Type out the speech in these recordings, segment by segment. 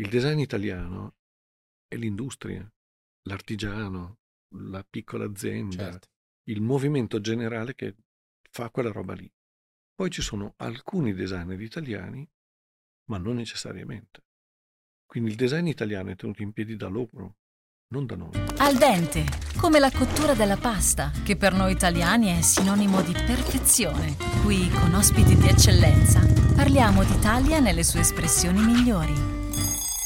Il design italiano è l'industria, l'artigiano, la piccola azienda, Certo. il movimento generale che fa quella roba lì. Poi ci sono alcuni designer italiani, ma non necessariamente. Quindi il design italiano è tenuto in piedi da loro, non da noi. Al dente, come la cottura della pasta, che per noi italiani è sinonimo di perfezione. Qui, con ospiti di eccellenza, parliamo d'Italia nelle sue espressioni migliori.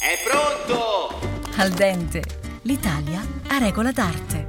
È pronto! Al dente, l'Italia a regola d'arte.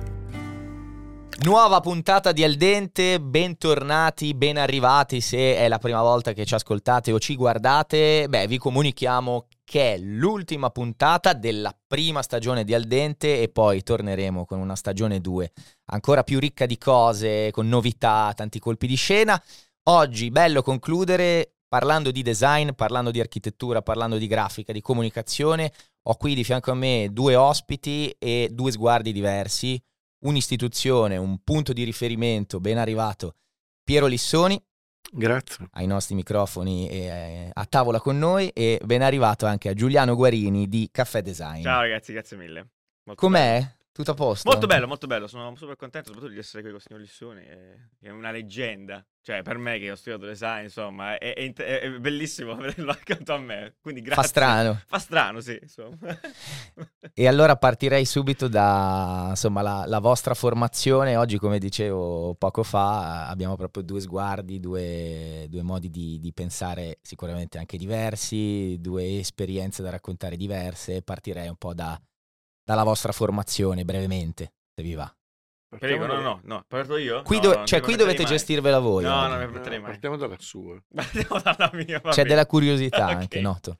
Nuova puntata di Al Dente, bentornati, ben arrivati se è la prima volta che ci ascoltate o ci guardate. Beh, vi comunichiamo che è l'ultima puntata della prima stagione di Al Dente e poi torneremo con una stagione 2 ancora più ricca di cose, con novità, tanti colpi di scena. Oggi bello concludere parlando di design, parlando di architettura, parlando di grafica, di comunicazione. Ho qui di fianco a me due ospiti e due sguardi diversi un'istituzione, un punto di riferimento ben arrivato. Piero Lissoni Grazie. ai nostri microfoni e eh, a tavola con noi e ben arrivato anche a Giuliano Guarini di Caffè Design. Ciao ragazzi, grazie mille. Molto Com'è? bello. Tutto a posto? Molto bello, molto bello. Sono super contento soprattutto di essere qui con il signor Lissoni, è, è una leggenda. Cioè, per me che ho studiato design, insomma, è, è è- bellissimo vederlo accanto a me. Quindi grazie. Fa strano. Fa strano, sì, insomma. E allora partirei subito da insomma, la, la vostra formazione. Oggi, come dicevo poco fa, abbiamo proprio due sguardi, due, due modi di, di pensare sicuramente anche diversi, due esperienze da raccontare diverse. Partirei un po' da- dalla vostra formazione, brevemente, se vi va. Prego, no, no, no, parto io? Qui, No, do- non cioè, qui dovete mai. gestirvela voi. No, oggi. non mi No, permetterei mai. partiamo dalla sua. Partiamo dalla mia, va C'è bene. della curiosità Ok. anche, noto.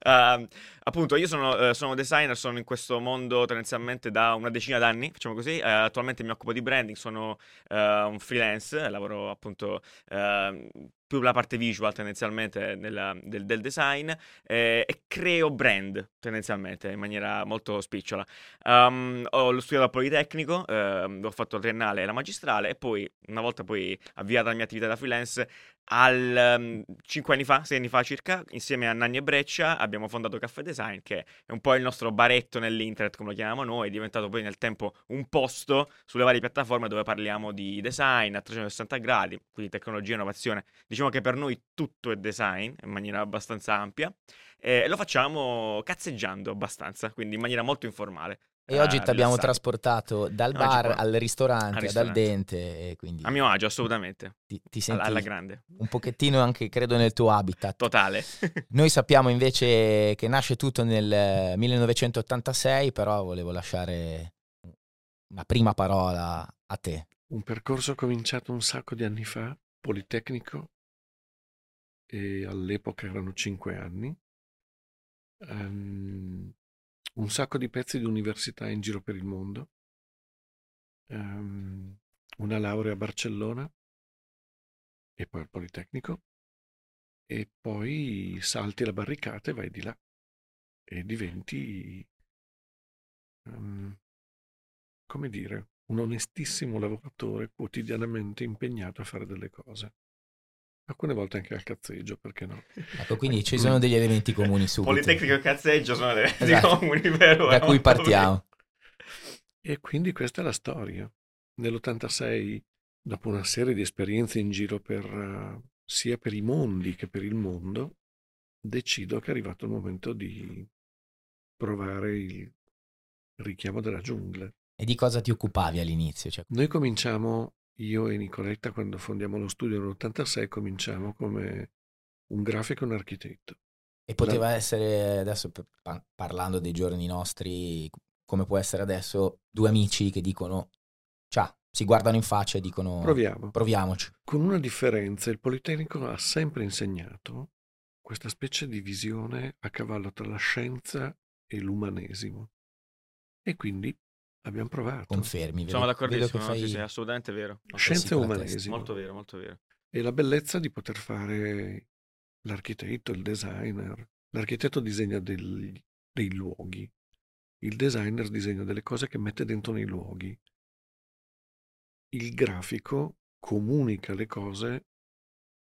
Ehm, appunto, io sono, eh, sono designer, sono in questo mondo tendenzialmente da una decina d'anni, facciamo così. Eh, attualmente mi occupo di branding, sono eh, un freelance, lavoro appunto ehm, più la parte visual tendenzialmente nella- del, del design eh, e creo brand tendenzialmente in maniera molto spicciola. Um, ho studiato al Politecnico, ehm, ho fatto il triennale e la magistrale e poi, una volta poi avviata la mia attività da freelance, al, 5 anni fa, 6 anni fa circa, insieme a Nanni e Breccia abbiamo fondato Caffè Design, che è un po' il nostro baretto nell'internet, come lo chiamiamo noi, è diventato poi nel tempo un posto sulle varie piattaforme dove parliamo di design a 360 gradi, quindi tecnologia e innovazione. Diciamo che per noi tutto è design in maniera abbastanza ampia e lo facciamo cazzeggiando abbastanza, quindi in maniera molto informale. E oggi eh, ti abbiamo trasportato dal bar al ristorante, Al ristorante. al dente, e quindi A mio agio, assolutamente. ti, ti senti alla grande. un pochettino anche, credo, nel tuo habitat. Totale. Noi sappiamo invece che nasce tutto nel eh, 1986, però volevo lasciare una prima parola a te. Un percorso cominciato un sacco di anni fa, Politecnico, e all'epoca erano cinque anni. Ehm, un sacco di pezzi di università in giro per il mondo. Ehm, una laurea a Barcellona e poi al Politecnico. E poi salti la barricata e vai di là e diventi, ehm, come dire, un onestissimo lavoratore quotidianamente impegnato a fare delle cose. Alcune volte anche al cazzeggio, perché no? Ecco, quindi ci sono degli elementi comuni subito. Politecnico e cazzeggio sono le Esatto. comuni, vero? Da cui partiamo. E quindi questa è la storia. Nell'86, dopo una serie di esperienze in giro per, eh, sia per i mondi che per il mondo, decido che è arrivato il momento di provare il richiamo della giungla. E di cosa ti occupavi all'inizio? Cioè, Noi cominciamo, io e Nicoletta, quando fondiamo lo studio nell'86, cominciamo come un grafico e un architetto. e poteva essere, adesso parlando dei giorni nostri, come può essere adesso, due amici che dicono, ciao, si guardano in faccia e dicono, Proviamo. proviamoci. Con una differenza, il Politecnico ha sempre insegnato questa specie di visione a cavallo tra la scienza e l'umanesimo. E quindi abbiamo provato. Confermi, vedo, Sono d'accordissimo, fai... sì, sì, assolutamente vero. e testa. umanesimo. Molto vero, molto vero. E la bellezza di poter fare l'architetto, il designer. L'architetto disegna degli- dei luoghi, il designer disegna delle cose che mette dentro nei luoghi. Il grafico comunica le cose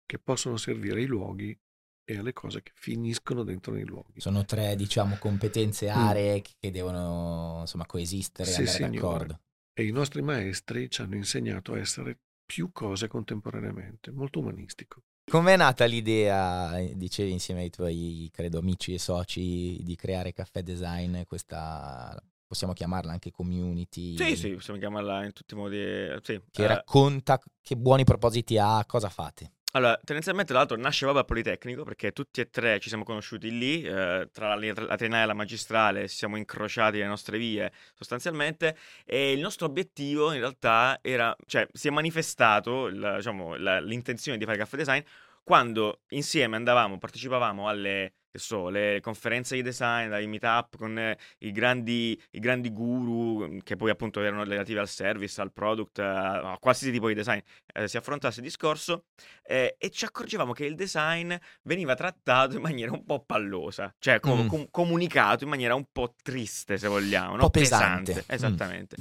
che possono servire ai luoghi e alle cose che finiscono dentro nei luoghi. Sono tre, diciamo, competenze, Mm. aree che devono insomma coesistere e Sì, andare signore. d'accordo. E i nostri maestri ci hanno insegnato a essere più cose contemporaneamente, molto umanistico. Com'è nata l'idea, eh, dicevi insieme ai tuoi, credo, amici e soci, di creare Caffè Design, questa, possiamo chiamarla anche community, Sì, sì, possiamo chiamarla in tutti i modi. eh, Sì. che Eh, racconta che buoni propositi ha, cosa fate? Allora, tendenzialmente l'altro nasce proprio al Politecnico perché tutti e tre ci siamo conosciuti lì, eh, tra la, la triennale e la magistrale ci siamo incrociati le nostre vie sostanzialmente e il nostro obiettivo in realtà era, cioè si è manifestato il- diciamo, la- l'intenzione di fare caffè design quando insieme andavamo, partecipavamo alle che so, le conferenze di design, ai meetup con eh, i grandi, i grandi guru mm, che poi appunto erano relativi al service, al product, a, a qualsiasi tipo di design eh, si affrontasse il discorso eh, e ci accorgevamo che il design veniva trattato in maniera un po' pallosa, cioè com- Mm. com- comunicato in maniera un po' triste, se vogliamo, Un no? po' pesante. Mm. Esattamente.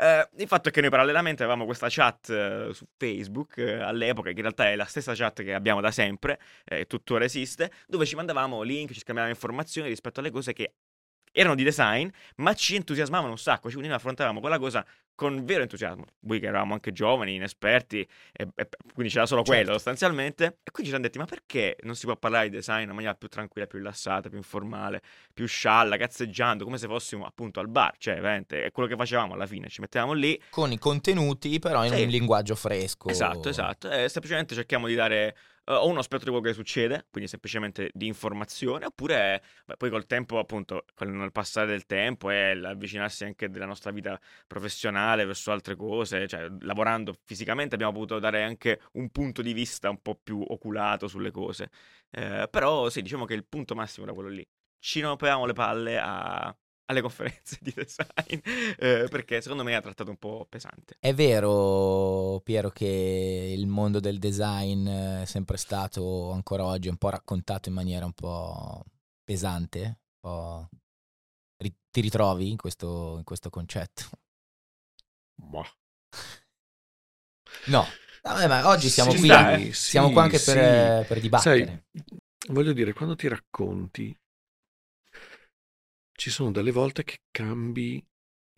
Eh, il fatto è che noi parallelamente avevamo questa chat eh, su Facebook eh, all'epoca, che in realtà è la stessa chat che abbiamo da sempre, eh, tuttora esiste, dove ci mandavamo link, ci scambiavamo informazioni rispetto alle cose che erano di design, ma ci entusiasmavano un sacco, quindi noi affrontavamo quella cosa con vero entusiasmo. Voi che eravamo anche giovani, inesperti, e, e quindi c'era solo quello Certo. sostanzialmente. E quindi ci siamo detti, ma perché non si può parlare di design in maniera più tranquilla, più rilassata, più informale, più scialla, cazzeggiando, come se fossimo appunto al bar, cioè veramente è quello che facevamo alla fine, ci mettevamo lì. Con i contenuti però in Sì. un linguaggio fresco. Esatto, esatto. E semplicemente cerchiamo di dare eh, o uno spettro di quello che succede, quindi semplicemente di informazione, oppure beh, poi col tempo, appunto, con il passare del tempo e l'avvicinarsi anche della nostra vita professionale verso altre cose, cioè lavorando fisicamente abbiamo potuto dare anche un punto di vista un po' più oculato sulle cose. Eh, però sì, diciamo che il punto massimo era quello lì. Ci rompevamo le palle a- alle conferenze di design, eh, perché secondo me ha trattato un po' pesante. È vero, Piero, che il mondo del design è sempre stato, ancora oggi, un po' raccontato in maniera un po' pesante? Un po'... Ti ritrovi in questo, in questo concetto? Boh. No. Vabbè, ma oggi siamo Sì, qui, sta, eh. sì, siamo qua anche per, sì. eh, per dibattere. Sai, voglio dire, quando ti racconti, ci sono delle volte che cambi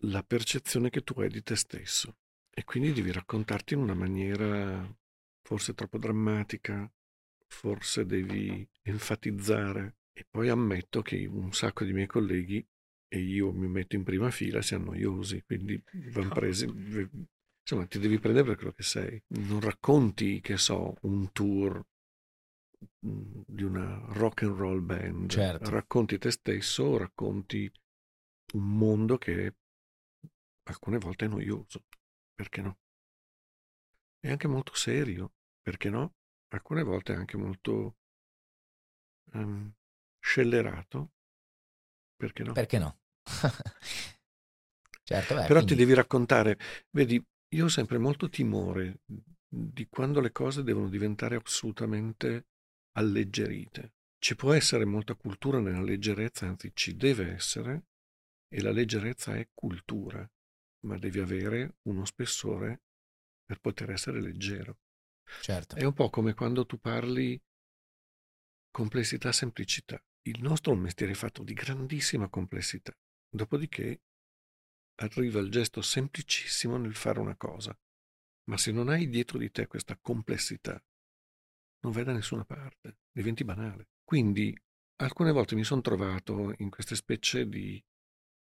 la percezione che tu hai di te stesso e quindi devi raccontarti in una maniera forse troppo drammatica, forse devi enfatizzare e poi ammetto che un sacco di miei colleghi e io mi metto in prima fila siano noiosi, quindi van presi insomma ti devi prendere per quello che sei. Non racconti, che so, un tour di una rock and roll band, Certo. racconti te stesso, racconti un mondo che alcune volte è noioso, perché no? È anche molto serio, perché no? Alcune volte è anche molto ehm, scellerato, perché no? Perché no? certo, beh, Però ti quindi- devi raccontare, vedi, io ho sempre molto timore di quando le cose devono diventare assolutamente alleggerite. Ci può essere molta cultura nella leggerezza, anzi ci deve essere, e la leggerezza è cultura, ma devi avere uno spessore per poter essere leggero. certo. È un po' come quando tu parli complessità, semplicità. Il nostro è un mestiere fatto di grandissima complessità. Dopodiché arriva il gesto semplicissimo nel fare una cosa. Ma se non hai dietro di te questa complessità, non vai da nessuna parte, diventi banale. Quindi alcune volte mi sono trovato in queste specie di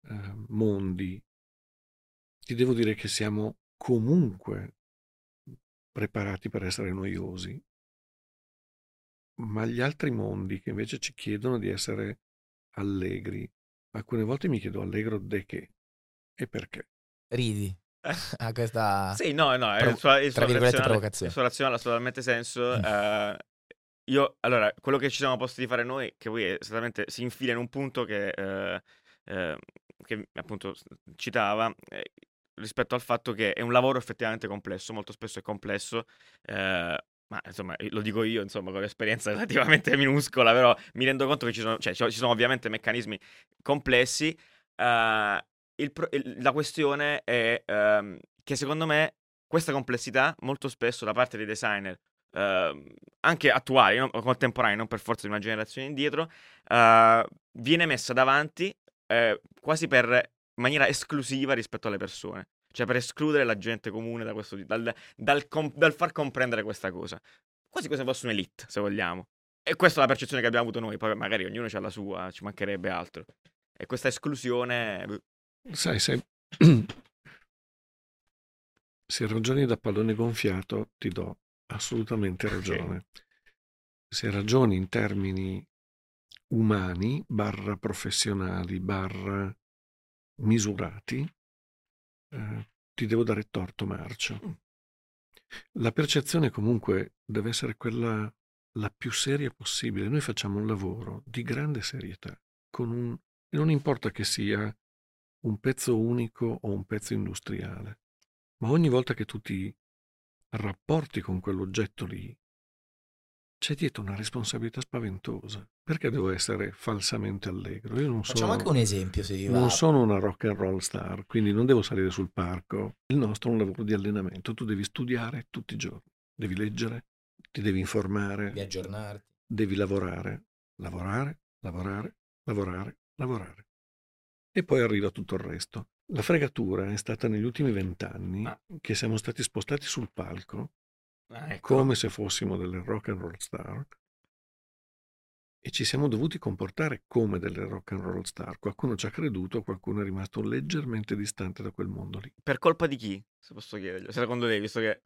eh, mondi. Ti devo dire che siamo comunque preparati per essere noiosi, ma gli altri mondi che invece ci chiedono di essere allegri, alcune volte mi chiedo allegro de che e perché. Ridi a questa... Sì, no, no, è Provo- il suo, il suo provocazione. Il suo razionale ha totalmente senso. Mm. eh, io, allora, quello che ci siamo posti di fare noi, che poi esattamente si infila in un punto che, eh, eh, che appunto citava, eh, rispetto al fatto che è un lavoro effettivamente complesso, molto spesso è complesso, eh, ma insomma, lo dico io, insomma, con l'esperienza relativamente minuscola, però mi rendo conto che ci sono, cioè, ci ci sono ovviamente meccanismi complessi. eh, il pro- il- la questione è ehm, che secondo me questa complessità molto spesso da parte dei designer uh, anche attuali, no? contemporanei, non per forza di una generazione indietro, uh, viene messa davanti uh, quasi per maniera esclusiva rispetto alle persone. Cioè per escludere la gente comune da questo, dal, dal, dal, dal far comprendere questa cosa. Quasi come se fosse un'elite, se vogliamo. E questa è la percezione che abbiamo avuto noi, poi magari ognuno ha la sua, ci mancherebbe altro. E questa esclusione... Sai, se, se ragioni da pallone gonfiato, ti do assolutamente ragione. Okay. Se ragioni in termini umani, barra professionali, barra misurati, eh, ti devo dare torto marcio. Mm. La percezione comunque deve essere quella la più seria possibile. Noi facciamo un lavoro di grande serietà, con un, non importa che sia un pezzo unico o un pezzo industriale, ma ogni volta che tu ti rapporti con quell'oggetto lì, c'è dietro una responsabilità spaventosa. Perché devo essere falsamente allegro? Io non Facciamo sono, anche un esempio, se vi va. Non sono una rock and roll star, quindi non devo salire sul parco. Il nostro è un lavoro di allenamento. Tu devi studiare tutti i giorni, devi leggere, ti devi informare, devi aggiornarti, devi lavorare, lavorare, lavorare, lavorare, lavorare. E poi arriva tutto il resto. La fregatura è stata negli ultimi vent'anni ah. che siamo stati spostati sul palco ah, ecco. come se fossimo delle rock and roll star e ci siamo dovuti comportare come delle rock and roll star. Qualcuno ci ha creduto, qualcuno è rimasto leggermente distante da quel mondo lì. Per colpa di chi, se posso chiedergli? Secondo lei, visto che...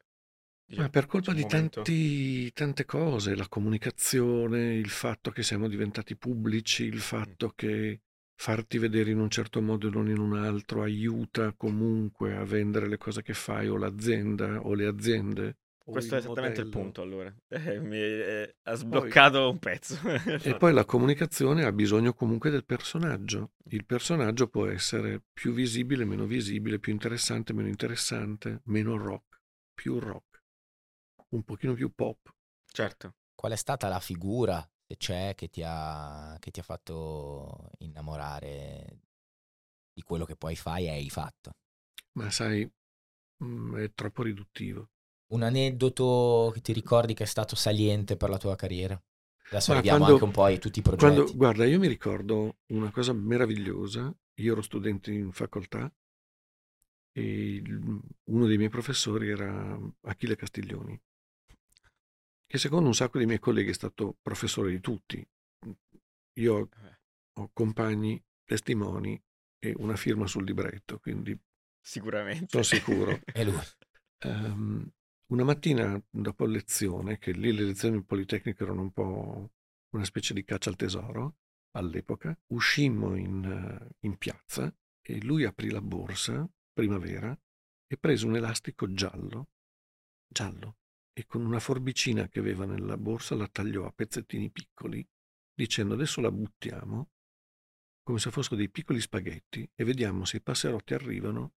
Diciamo, Ma per colpa di tanti, tante cose, la comunicazione, il fatto che siamo diventati pubblici, il fatto mm. che farti vedere in un certo modo e non in un altro aiuta comunque a vendere le cose che fai o l'azienda o le aziende. Questo è esattamente modello. il punto allora. Eh, mi eh, ha sbloccato poi, un pezzo. e poi la comunicazione ha bisogno comunque del personaggio. Il personaggio può essere più visibile, meno visibile, più interessante, meno interessante, meno rock, più rock, un pochino più pop. Certo. Qual è stata la figura c'è, che ti, ha, che ti ha fatto innamorare di quello che poi fai e hai fatto? Ma sai, mm, è troppo riduttivo. Un aneddoto che ti ricordi che è stato saliente per la tua carriera? Adesso arriviamo quando, anche un po' a tutti i progetti. Quando, guarda, io mi ricordo una cosa meravigliosa. Io ero studente in facoltà e uno dei miei professori era Achille Castiglioni che secondo un sacco di miei colleghi è stato professore di tutti. Io eh. ho compagni, testimoni e una firma sul libretto, quindi sicuramente sono sicuro. è lui. Um, una mattina dopo lezione, che lì le lezioni politecniche erano un po' una specie di caccia al tesoro all'epoca, uscimmo in, in piazza e lui aprì la borsa, primavera, e prese un elastico giallo, giallo, e con una forbicina che aveva nella borsa la tagliò a pezzettini piccoli, dicendo adesso la buttiamo, come se fossero dei piccoli spaghetti, e vediamo se i passerotti arrivano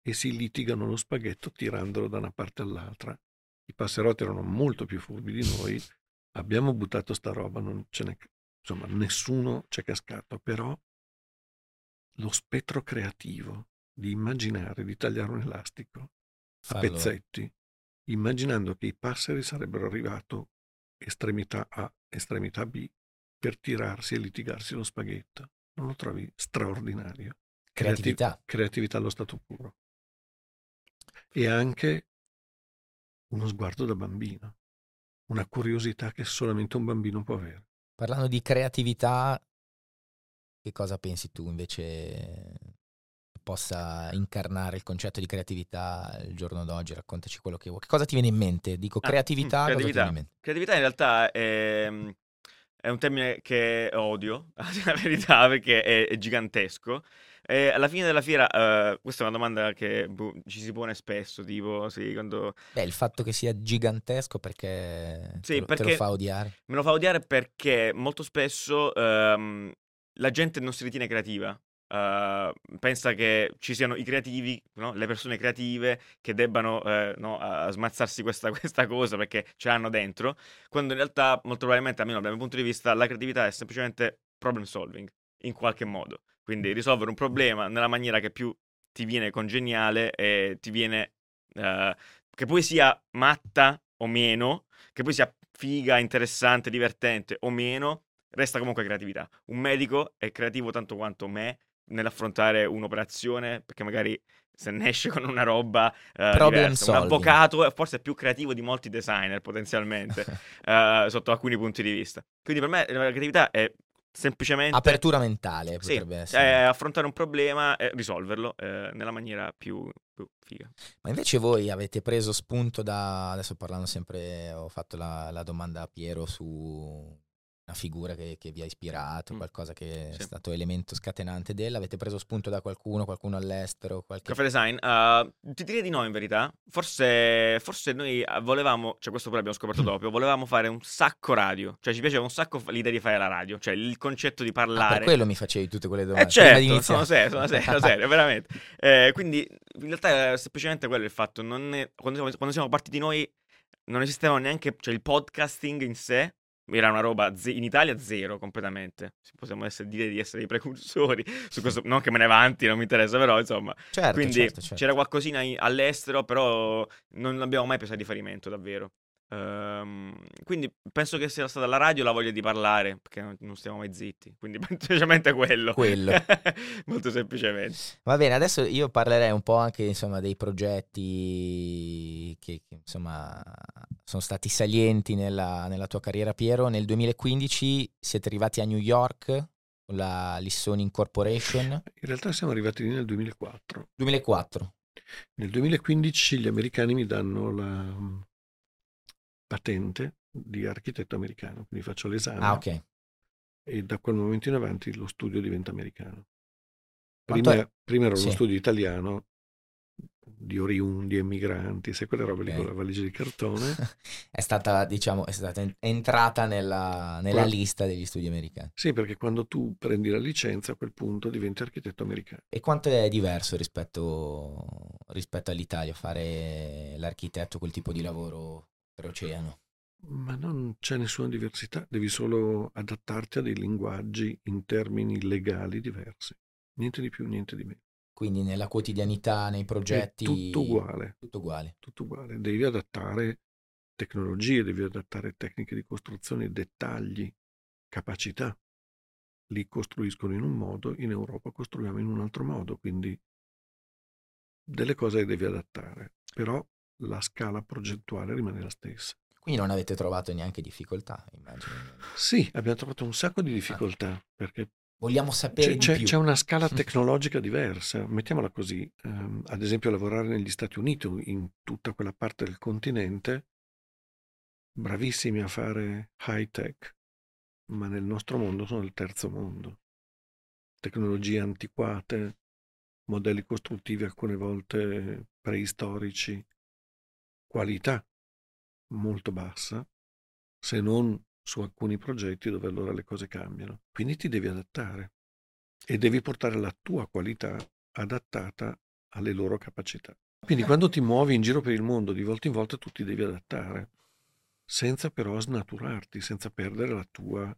e si litigano lo spaghetto tirandolo da una parte all'altra. I passerotti erano molto più furbi di noi, abbiamo buttato sta roba, non ce n'è, insomma, nessuno c'è cascato, però lo spettro creativo di immaginare di tagliare un elastico a Fallo. pezzetti immaginando che i passeri sarebbero arrivati estremità A, estremità B, per tirarsi e litigarsi lo spaghetto. Non lo trovi straordinario? Creatività. Creativ- creatività allo stato puro. E anche uno sguardo da bambino, una curiosità che solamente un bambino può avere. Parlando di creatività, che cosa pensi tu invece possa incarnare il concetto di creatività il giorno d'oggi? Raccontaci quello che vuoi. Che cosa ti viene in mente? Dico creatività. Ah, creatività. In creatività in realtà è, è, un termine che odio, la verità, perché è, è gigantesco. E alla fine della fiera, uh, questa è una domanda che boh, ci si pone spesso, tipo, sì, quando... Beh, il fatto che sia gigantesco perché, sì, te, perché te lo fa odiare? Me lo fa odiare perché molto spesso um, la gente non si ritiene creativa. Uh, pensa che ci siano i creativi, no? le persone creative che debbano uh, no, smazzarsi questa, questa, cosa perché ce l'hanno dentro, quando in realtà molto probabilmente, almeno dal mio punto di vista, la creatività è semplicemente problem solving in qualche modo. Quindi risolvere un problema nella maniera che più ti viene congeniale e ti viene... Eh, che poi sia matta o meno, che poi sia figa, interessante, divertente o meno, resta comunque creatività. Un medico è creativo tanto quanto me nell'affrontare un'operazione, perché magari se ne esce con una roba uh, diversa. Un avvocato forse è più creativo di molti designer potenzialmente, uh, sotto alcuni punti di vista. Quindi per me la creatività è semplicemente... Apertura mentale potrebbe sì, essere. È affrontare un problema e risolverlo eh, nella maniera più, più, figa. Ma invece voi avete preso spunto da... Adesso parlando sempre, ho fatto la, la domanda a Piero su una figura che, che, vi ha ispirato, mm. qualcosa che sì. è stato elemento scatenante della? Avete preso spunto da qualcuno, qualcuno all'estero? Qualche... Caffè Design, uh, ti direi di no in verità. Forse, forse noi eh, volevamo, cioè questo poi l'abbiamo scoperto dopo, volevamo fare un sacco radio. Cioè ci piaceva un sacco l'idea di fare la radio, cioè il concetto di parlare. Ah, per quello mi facevi tutte quelle domande. Eh certo, sono serio, sono serio, sono serio veramente. Eh, quindi in realtà era semplicemente quello il fatto. È, quando, siamo, quando siamo partiti noi non esisteva neanche cioè, il podcasting in sé era una roba ze- in Italia zero completamente. Possiamo essere, dire di essere i precursori su questo, non che me ne avanti, non mi interessa, però insomma. Certo, Quindi certo, certo. c'era qualcosina in- all'estero, però non abbiamo mai preso a riferimento davvero. Um, quindi penso che sia stata la radio la voglia di parlare, perché non stiamo mai zitti. Quindi semplicemente quello. Quello. Molto semplicemente. Va bene, adesso io parlerei un po' anche insomma, dei progetti che, che insomma sono stati salienti nella, nella, tua carriera, Piero. Nel 2015 siete arrivati a New York con la Lissoni Incorporation. In realtà siamo arrivati lì nel 2004. 2004. Nel 2015 gli americani mi danno la patente di architetto americano, quindi faccio l'esame. Ah, ok. E da quel momento in avanti lo studio diventa americano. Prima, è... prima era uno sì. studio italiano di oriundi, emigranti, sai quelle robe okay. lì con la valigia di cartone. è stata, diciamo, è stata entrata nella, nella Qua... lista degli studi americani. Sì, perché quando tu prendi la licenza a quel punto diventi architetto americano. E quanto è diverso rispetto, rispetto all'Italia fare l'architetto, quel tipo di lavoro oceano. Ma non c'è nessuna diversità, devi solo adattarti a dei linguaggi in termini legali diversi. Niente di più, niente di meno. Quindi nella quotidianità, nei progetti... È tutto uguale. Tutto uguale. Tutto uguale. Devi adattare tecnologie, devi adattare tecniche di costruzione, dettagli, capacità. Lì costruiscono in un modo, in Europa costruiamo in un altro modo, quindi delle cose le devi adattare. Però la scala progettuale rimane la stessa. Quindi non avete trovato neanche difficoltà, immagino. Sì, abbiamo trovato un sacco di difficoltà ah. perché vogliamo sapere c'è, c'è, c'è, una scala tecnologica diversa, mettiamola così. Um, ad esempio lavorare negli Stati Uniti, in tutta quella parte del continente, bravissimi a fare high tech, ma nel nostro mondo sono il terzo mondo. Tecnologie antiquate, modelli costruttivi alcune volte preistorici, qualità molto bassa, se non su alcuni progetti dove allora le cose cambiano. Quindi ti devi adattare e devi portare la tua qualità adattata alle loro capacità. Quindi quando ti muovi in giro per il mondo di volta in volta tu ti devi adattare, senza però snaturarti, senza perdere la tua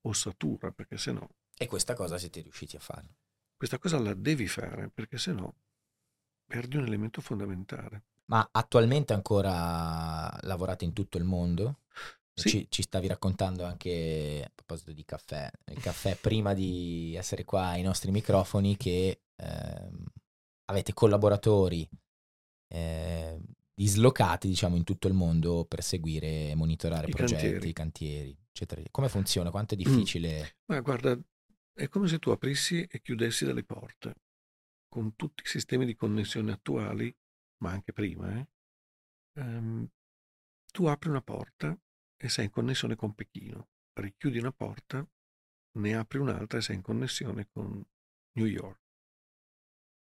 ossatura, perché se no... E questa cosa siete riusciti a fare? Questa cosa la devi fare, perché se no perdi un elemento fondamentale. Ma attualmente ancora lavorate in tutto il mondo? Sì. Ci, ci, stavi raccontando anche a proposito di caffè, il caffè prima di essere qua ai nostri microfoni che ehm, avete collaboratori eh, dislocati diciamo in tutto il mondo per seguire e monitorare I progetti, cantieri. cantieri, eccetera. Come funziona? Quanto è mm. difficile? Ma guarda, è come se tu aprissi e chiudessi delle porte con tutti i sistemi di connessione attuali ma anche prima, eh, ehm, tu apri una porta e sei in connessione con Pechino, richiudi una porta, ne apri un'altra e sei in connessione con New York,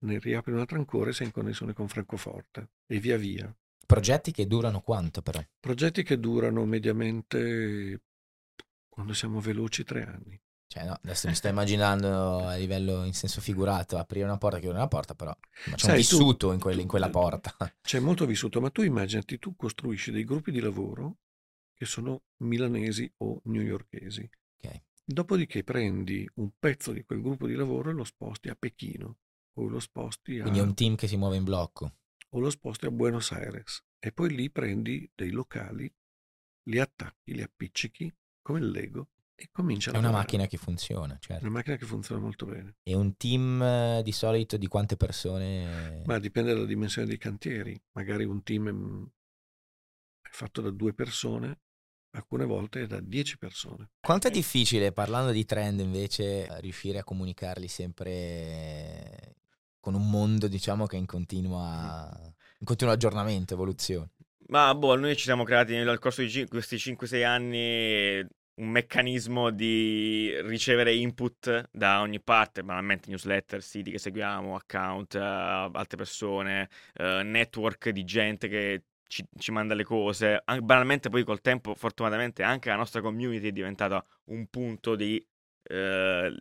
ne riapri un'altra ancora e sei in connessione con Francoforte e via via. Progetti che durano quanto però? Progetti che durano mediamente, quando siamo veloci, tre anni. Cioè, no, adesso mi sto immaginando a livello in senso figurato aprire una porta, chiudere una porta, però c'è Sai, un vissuto tu, in, quel, in, quella porta. C'è molto vissuto, ma tu immaginati, tu costruisci dei gruppi di lavoro che sono milanesi o newyorkesi. Okay. Dopodiché prendi un pezzo di quel gruppo di lavoro e lo sposti a Pechino o lo sposti a... Quindi è un team che si muove in blocco. O lo sposti a Buenos Aires e poi lì prendi dei locali, li attacchi, li appiccichi come il Lego e comincia a È una lavorare. macchina che funziona, È certo. una macchina che funziona molto bene. E un team eh, di solito di quante persone? Ma dipende dalla dimensione dei cantieri. Magari un team mm, è fatto da due persone, alcune volte è da dieci persone. Quanto è difficile, parlando di trend invece, riuscire a comunicarli sempre con un mondo, diciamo, che è in continua, in continuo aggiornamento, evoluzione? Ma boh, noi ci siamo creati nel corso di questi 5-6 anni un meccanismo di ricevere input da ogni parte, banalmente newsletter, siti che seguiamo, account, eh, altre persone, eh, network di gente che ci, ci manda le cose. An- banalmente poi col tempo, fortunatamente, anche la nostra community è diventata un punto di... da-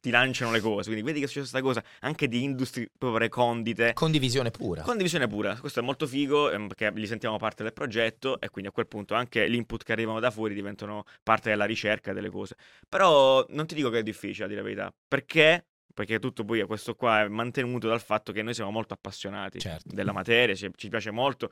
ti lanciano le cose, quindi vedi che è successa questa cosa anche di industrie proprio recondite Condivisione pura. Condivisione pura, questo è molto figo ehm, perché li sentiamo parte del progetto e quindi a quel punto anche l'input che arrivano da fuori diventano parte della ricerca delle cose. Però non ti dico che è difficile a dire la verità, perché? Perché tutto poi questo qua è mantenuto dal fatto che noi siamo molto appassionati Certo. della materia, ci, ci piace molto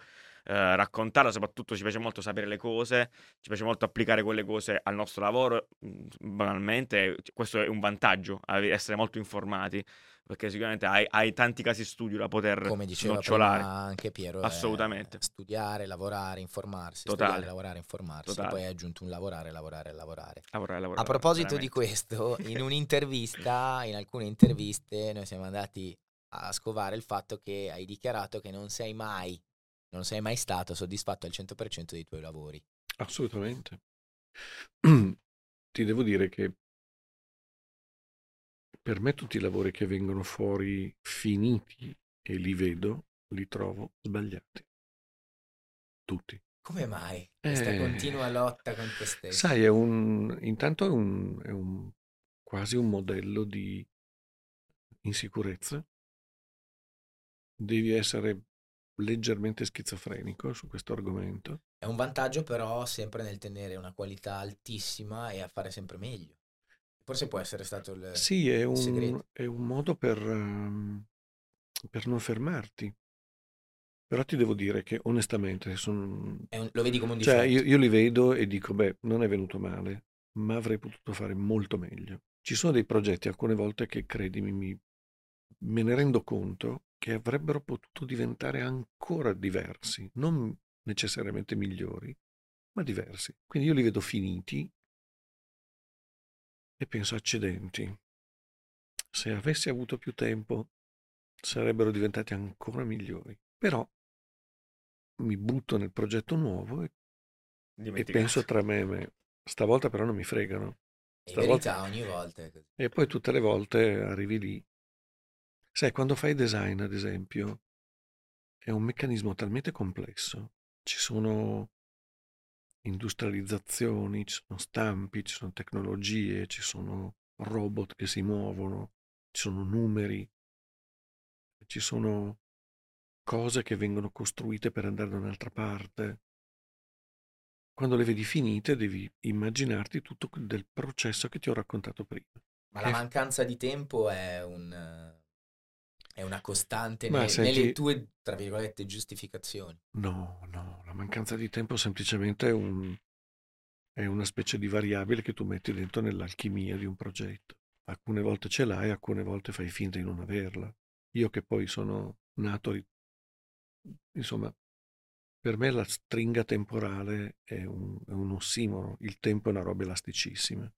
eh, raccontarla, soprattutto ci piace molto sapere le cose, ci piace molto applicare quelle cose al nostro lavoro, mm, banalmente questo è un vantaggio, essere molto informati, perché sicuramente hai, hai tanti casi studio da poter Come diceva snocciolare. prima anche Piero, è Assolutamente. studiare, lavorare, informarsi, Totale. studiare, lavorare, informarsi, Totale. poi hai aggiunto un lavorare, lavorare, lavorare. Lavorare, lavorare, A proposito di veramente. questo, in un'intervista, in alcune interviste, noi siamo andati a scovare il fatto che hai dichiarato che non sei mai, non sei mai stato soddisfatto al 100% dei tuoi lavori. Assolutamente. Ti devo dire che per me tutti i lavori che vengono fuori finiti e li vedo, li trovo sbagliati. Tutti. Come mai? Questa Eh, continua lotta con te stesso. Sai, è un, intanto è un, è un- quasi un modello di insicurezza. Devi essere leggermente schizofrenico su questo argomento. È un vantaggio però sempre nel tenere una qualità altissima e a fare sempre meglio. Forse può essere stato il, Sì, è il un, è un modo per, ehm, per non fermarti. Però ti devo dire che onestamente son- È un- lo vedi come un cioè, difetto. io, io li vedo e dico, beh, non è venuto male, ma avrei potuto fare molto meglio. Ci sono dei progetti alcune volte che, credimi, mi- me ne rendo conto che avrebbero potuto diventare ancora diversi, non necessariamente migliori, ma diversi. Quindi io li vedo finiti e penso, accidenti, se avessi avuto più tempo sarebbero diventati ancora migliori. Però mi butto nel progetto nuovo e, e penso tra me e me, stavolta però non mi fregano. In stavolta- verità ogni volta. E poi tutte le volte arrivi lì. Sai, quando fai design, ad esempio, è un meccanismo talmente complesso. Ci sono industrializzazioni, ci sono stampi, ci sono tecnologie, ci sono robot che si muovono, ci sono numeri, ci sono cose che vengono costruite per andare da un'altra parte. Quando le vedi finite, devi immaginarti tutto del processo che ti ho raccontato prima. Ma la mancanza di tempo è un è una costante ne- senti- nelle tue, tra virgolette, giustificazioni. No, no, la mancanza di tempo semplicemente è, un- è una specie di variabile che tu metti dentro nell'alchimia di un progetto. Alcune volte ce l'hai, alcune volte fai finta di non averla. Io che poi sono nato, insomma, per me la stringa temporale è un, è un ossimoro, il tempo è una roba elasticissima.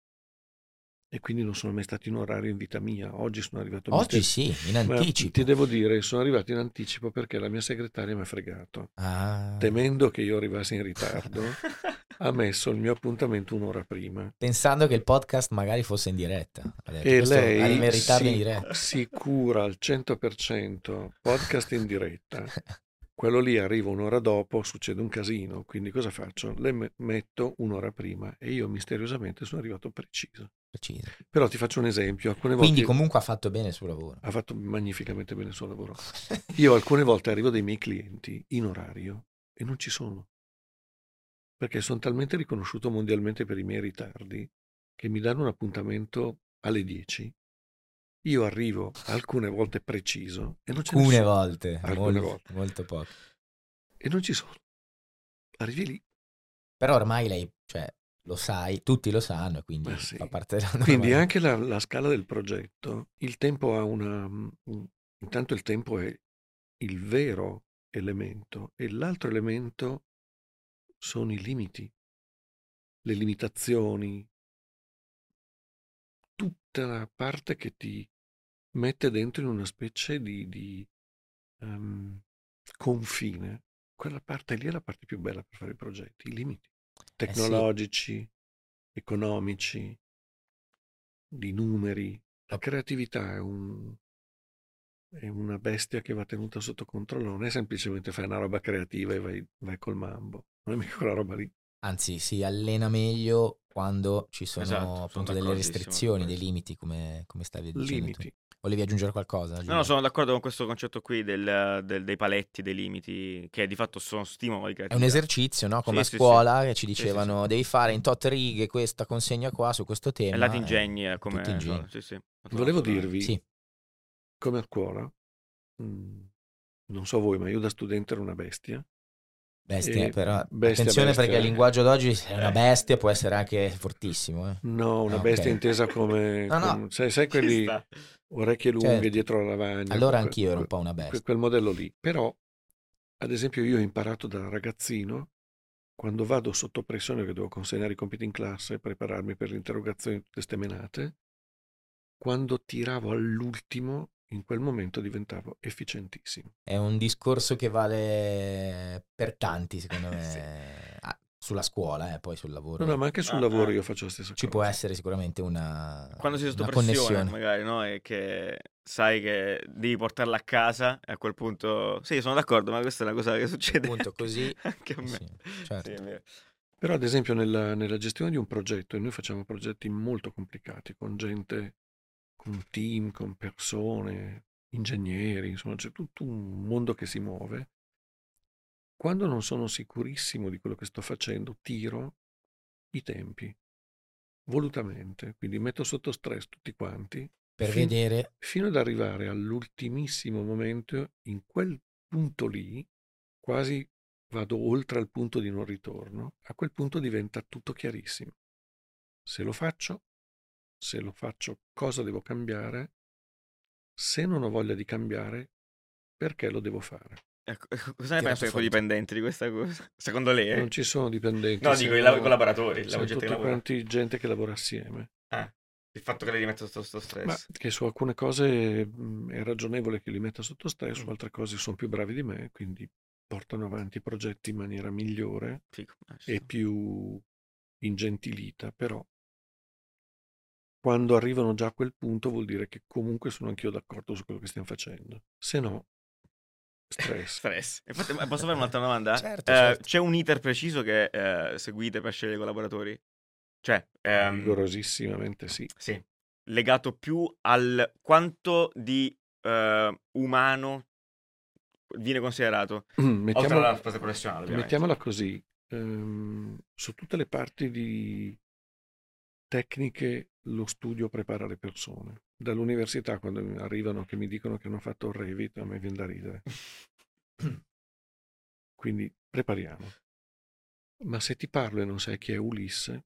E quindi non sono mai stato in orario in vita mia. Oggi sono arrivato Oggi mistero- sì, in Ma anticipo. Ti devo dire, sono arrivato in anticipo perché la mia segretaria mi ha fregato Ah. temendo che io arrivassi in ritardo, ha messo il mio appuntamento un'ora prima. Pensando che il podcast magari fosse in diretta. Detto, E "Questo lei ha meritato in si, diretta. si cura al 100% podcast in diretta. Quello lì arriva un'ora dopo, succede un casino, quindi cosa faccio? Le me- metto un'ora prima e io misteriosamente sono arrivato preciso. Preciso. Però ti faccio un esempio, alcune Quindi volte comunque ha fatto bene il suo lavoro. ha fatto magnificamente bene il suo lavoro. Io alcune volte arrivo dai miei clienti in orario e non ci sono. Perché sono talmente riconosciuto mondialmente per i miei ritardi che mi danno un appuntamento alle 10. Io arrivo alcune volte preciso e non c'è Alcune nessuno. volte, Alcune molto, volte. molto poco. e non ci sono. Arrivi lì. Però ormai lei, cioè, lo sai, tutti lo sanno, quindi sì. fa parte della Quindi normalità. anche la, la scala del progetto, il tempo ha una... un- Intanto il tempo è il vero elemento e l'altro elemento sono i limiti, le limitazioni, tutta la parte che ti mette dentro in una specie di, di, ehm, confine. Quella parte lì è la parte più bella per fare i progetti, i limiti tecnologici, economici, di numeri. La creatività è, un- è una bestia che va tenuta sotto controllo, non è semplicemente fare una roba creativa e vai, vai col mambo, non è mica quella roba lì. Anzi, si allena meglio quando ci sono Esatto, sono appunto delle restrizioni, dei limiti, come, come stavi dicendo tu. Limiti. Volevi aggiungere qualcosa? No, Giulio? no, sono d'accordo con questo concetto qui del- del- dei paletti, dei limiti, che di fatto sono stimolo di È un esercizio, no? Come Sì, a sì, scuola che ci Sì, sì, dicevano devi fare in tot righe questa consegna qua su questo tema. E ti e ingegni eh, come... tu ingegni. Sì, sì. Volevo dirvi, Sì, come a scuola, mm, non so voi, ma io da studente ero una bestia. Bestia, E però bestia, attenzione bestia, perché il eh. linguaggio d'oggi è una Eh. bestia, può essere anche fortissimo. eh. No, una Ah, bestia intesa come... No, no. come- sai, sai quelli orecchie lunghe Certo. dietro la lavagna? Allora que- anch'io ero un po' una bestia. quel modello lì. Però, ad esempio, io ho imparato da ragazzino, quando vado sotto pressione che devo consegnare i compiti in classe, prepararmi per le interrogazioni tutte ste menate, quando tiravo all'ultimo, in quel momento diventavo efficientissimo. È un discorso che vale per tanti, secondo me, Sì. Ah, sulla scuola, eh, poi sul lavoro. No, no, ma anche sul Ah, lavoro ah. io faccio la stessa Ci cosa. può essere sicuramente una, Quando sei sotto pressione, connessione. magari, no? E che sai che devi portarla a casa, e a quel punto... Sì, sono d'accordo, ma questa è una cosa che succede Appunto, anche- così- anche a me. sì, certo. Sì. Però, ad esempio, nella, nella gestione di un progetto, e noi facciamo progetti molto complicati, con gente, con team, con persone, ingegneri, insomma, c'è tutto un mondo che si muove. Quando non sono sicurissimo di quello che sto facendo, tiro i tempi, volutamente, quindi metto sotto stress tutti quanti, Per fin- vedere, fino ad arrivare all'ultimissimo momento, in quel punto lì, quasi vado oltre al punto di non ritorno, a quel punto diventa tutto chiarissimo. Se lo faccio, se lo faccio, cosa devo cambiare? Se non ho voglia di cambiare, perché lo devo fare? Ecco, cosa ne pensi i fuori. dipendenti di questa cosa? Secondo lei? eh? Non ci sono dipendenti. No, dico i lav- collaboratori, la siamo gente tutti quanti gente che lavora assieme. Ah, il fatto che lei rimetta sotto sto stress. Ma che su alcune cose mh, è ragionevole che li metta sotto stress, su Mm. altre cose sono più bravi di me, quindi portano avanti i progetti in maniera migliore Figo. Eh, ci e più ingentilita, però quando arrivano già a quel punto vuol dire che comunque sono anch'io d'accordo su quello che stiamo facendo. Se no, stress. Stress. Infatti, posso fare un'altra domanda? Certo, Eh, certo. C'è un iter preciso che eh, seguite per scegliere i collaboratori? Cioè, ehm, Rigorosissimamente sì. sì, legato più al quanto di eh, umano viene considerato. Oltre Mettiamola, alla fase professionale, ovviamente. mettiamola così, ehm, su tutte le parti di tecniche lo studio prepara le persone. Dall'università quando arrivano che mi dicono che hanno fatto il Revit, a me viene da ridere. Quindi prepariamo. Ma se ti parlo e non sai chi è Ulisse,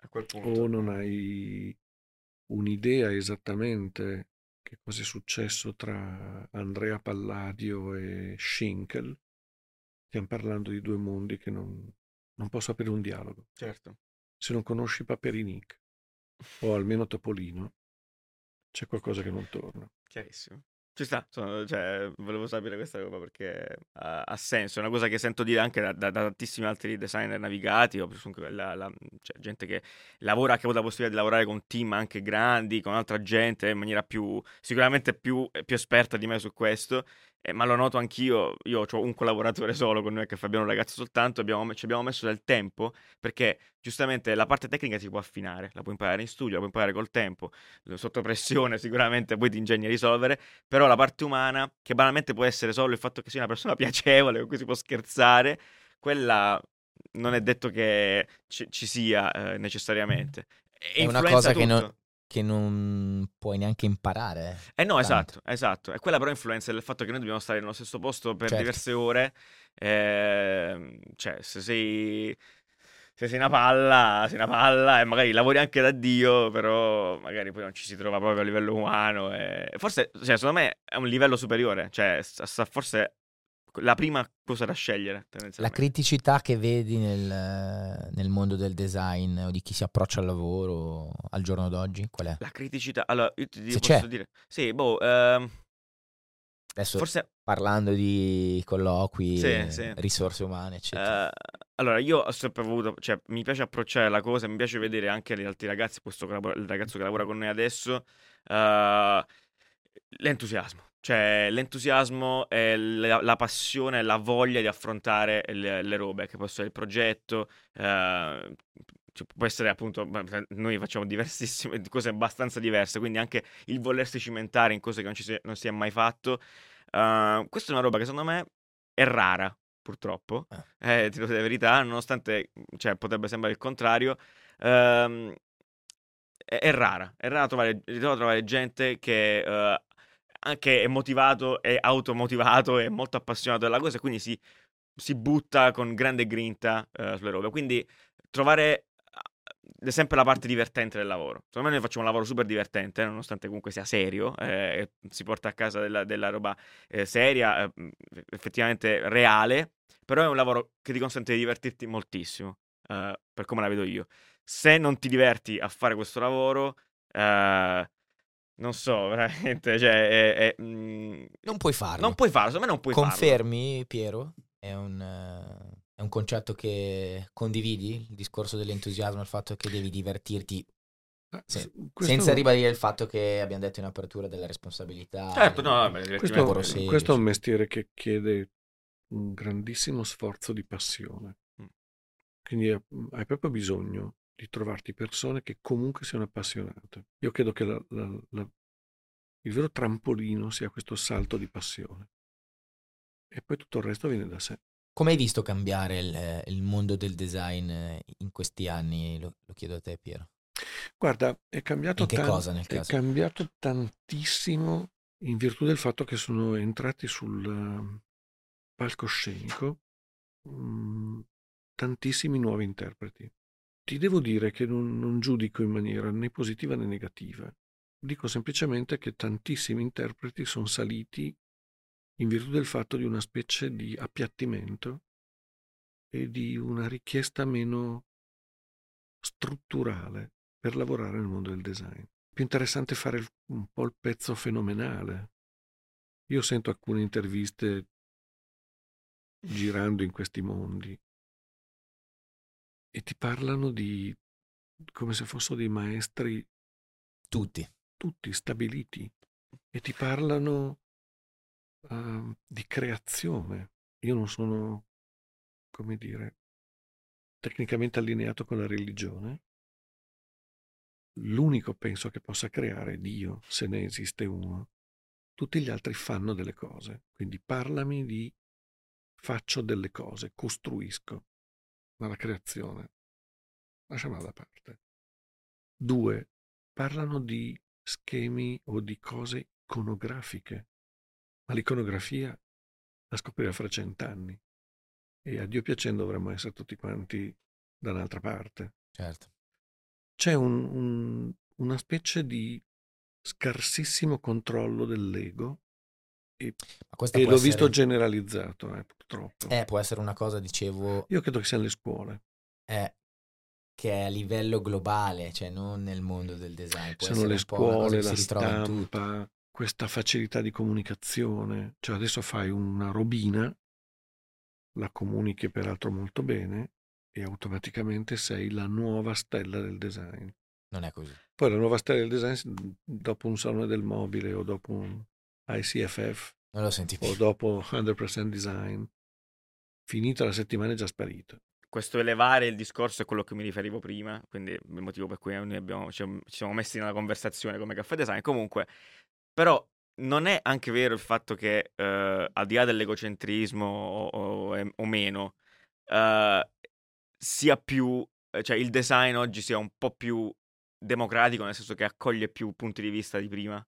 A quel punto. o non hai un'idea esattamente che cosa è successo tra Andrea Palladio e Schinkel, stiamo parlando di due mondi che non, non posso aprire un dialogo. Certo. Se non conosci Paperinic o almeno Topolino, c'è qualcosa che non torna. Chiarissimo. Ci sta, sono- cioè, volevo sapere questa roba perché ha, ha senso, è una cosa che sento dire anche da, da- da tantissimi altri designer navigati o comunque la- la- cioè, gente che lavora, che ha avuto la possibilità di lavorare con team anche grandi, con altra gente in maniera più, sicuramente più, più esperta di me su questo, eh, ma lo noto anch'io, io ho un collaboratore solo con noi che è Fabiano un ragazzo soltanto, abbiamo, ci abbiamo messo del tempo perché giustamente la parte tecnica si può affinare, la puoi imparare in studio, la puoi imparare col tempo, sotto pressione sicuramente poi ti ingegni a risolvere, però la parte umana, che banalmente può essere solo il fatto che sia una persona piacevole con cui si può scherzare, quella non è detto che ci, ci sia eh, necessariamente. E È una cosa che non- tutto. Che non puoi neanche imparare. Eh no, tanto. esatto, esatto. E quella però influenza del fatto che noi dobbiamo stare nello stesso posto per Certo. diverse ore. ehm, cioè, se sei, se sei una palla, sei una palla e magari lavori anche da Dio, però magari poi non ci si trova proprio a livello umano. E... Forse, cioè, secondo me è un livello superiore. Cioè, forse la prima cosa da scegliere, La criticità che vedi nel, nel mondo del design o di chi si approccia al lavoro al giorno d'oggi, qual è? La criticità. Allora, io ti Se posso c'è. dire... Sì, boh... ehm, Adesso forse... parlando di colloqui, Sì, sì. risorse umane, eccetera. Eh, allora, io ho sempre avuto, cioè, mi piace approcciare la cosa, mi piace vedere anche gli altri ragazzi, questo il ragazzo che lavora con noi adesso, eh, l'entusiasmo. Cioè, l'entusiasmo e la, la passione, la voglia di affrontare le, le robe, che può essere il progetto, eh, può essere appunto, noi facciamo diversissime cose abbastanza diverse, quindi anche il volersi cimentare in cose che non, ci si, non si è mai fatto. Eh, questa è una roba che secondo me è rara, purtroppo. Eh, ti devo dire la verità, nonostante cioè, potrebbe sembrare il contrario. ehm, è, è rara, è rara trovare, trovare gente che eh, anche è motivato, è automotivato, è molto appassionato della cosa e quindi si, si butta con grande grinta eh, sulle robe. Quindi trovare eh, è sempre la parte divertente del lavoro. Secondo me noi facciamo un lavoro super divertente, nonostante comunque sia serio, eh, si porta a casa della, della roba eh, seria, eh, effettivamente reale, però è un lavoro che ti consente di divertirti moltissimo, eh, per come la vedo io. Se non ti diverti a fare questo lavoro, eh, non so, veramente, cioè, è- è, mm, non puoi farlo. non puoi farlo, secondo me non puoi farlo. Confermi, Piero? È un, eh, è un concetto che condividi, il discorso dell'entusiasmo, il fatto che devi divertirti, Ah, Sì. s- questo- senza ribadire il fatto che abbiamo detto in apertura della responsabilità. Certo, no, vabbè, Questo, serio, questo è un mestiere che chiede un grandissimo sforzo di passione. Mm. Quindi eh, hai proprio bisogno di trovarti persone che comunque siano appassionate. Io credo che la- la- la- il vero trampolino sia questo salto di passione. E poi tutto il resto viene da sé. Come hai visto cambiare il, il mondo del design eh, in questi anni? Lo, lo chiedo a te, Piero. Guarda, è cambiato, In che tan- cosa, nel è caso? cambiato tantissimo in virtù del fatto che sono entrati sul eh, palcoscenico mm, tantissimi nuovi interpreti. Ti devo dire che non, non giudico in maniera né positiva né negativa. Dico semplicemente che tantissimi interpreti sono saliti in virtù del fatto di una specie di appiattimento e di una richiesta meno strutturale per lavorare nel mondo del design. Più interessante fare un po' il pezzo fenomenale. Io sento alcune interviste girando in questi mondi e ti parlano di come se fossero dei maestri Tutti. tutti stabiliti e ti parlano ehm, di creazione. Io non sono, come dire, tecnicamente allineato con la religione. L'unico penso che possa creare è Dio, se ne esiste uno. Tutti gli altri fanno delle cose, quindi parlami di faccio delle cose, costruisco, ma la creazione lasciamela da parte. Due, parlano di schemi o di cose iconografiche, ma l'iconografia la scoprirà fra cent'anni e a Dio piacendo dovremmo essere tutti quanti da un'altra parte. Certo. C'è un- un- una specie di scarsissimo controllo dell'ego e, e l'ho essere, visto generalizzato, eh, purtroppo. eh, può essere una cosa, dicevo, Io credo che siano le scuole. eh, che è a livello globale, cioè non nel mondo del design. Può sono le scuole, la stampa, questa facilità di comunicazione. Cioè adesso fai una robina, la comunichi peraltro molto bene e automaticamente sei la nuova stella del design. Non è così. Poi la nuova stella del design, dopo un salone del mobile o dopo un ICFF Non lo senti più. o dopo 100% design, finita la settimana è già sparito. questo elevare il discorso è quello a cui mi riferivo prima, quindi il motivo per cui noi abbiamo- ci, ci siamo messi nella conversazione come caffè design. Comunque, però, non è anche vero il fatto che eh, al di là dell'egocentrismo o, o- o meno, eh, sia più, cioè il design oggi sia un po' più democratico, nel senso che accoglie più punti di vista di prima.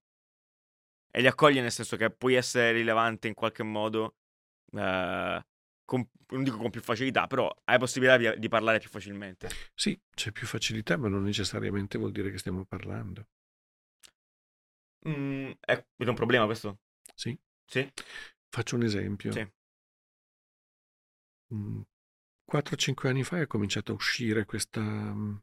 E li accoglie nel senso che puoi essere rilevante in qualche modo, eh, con- non dico con più facilità, però hai possibilità di, di parlare più facilmente. Sì, c'è più facilità, ma non necessariamente vuol dire che stiamo parlando. Mm, è, è un problema questo? Sì. Sì? Faccio un esempio. Sì. Mm, 4-5 anni fa è cominciata a uscire questa mm,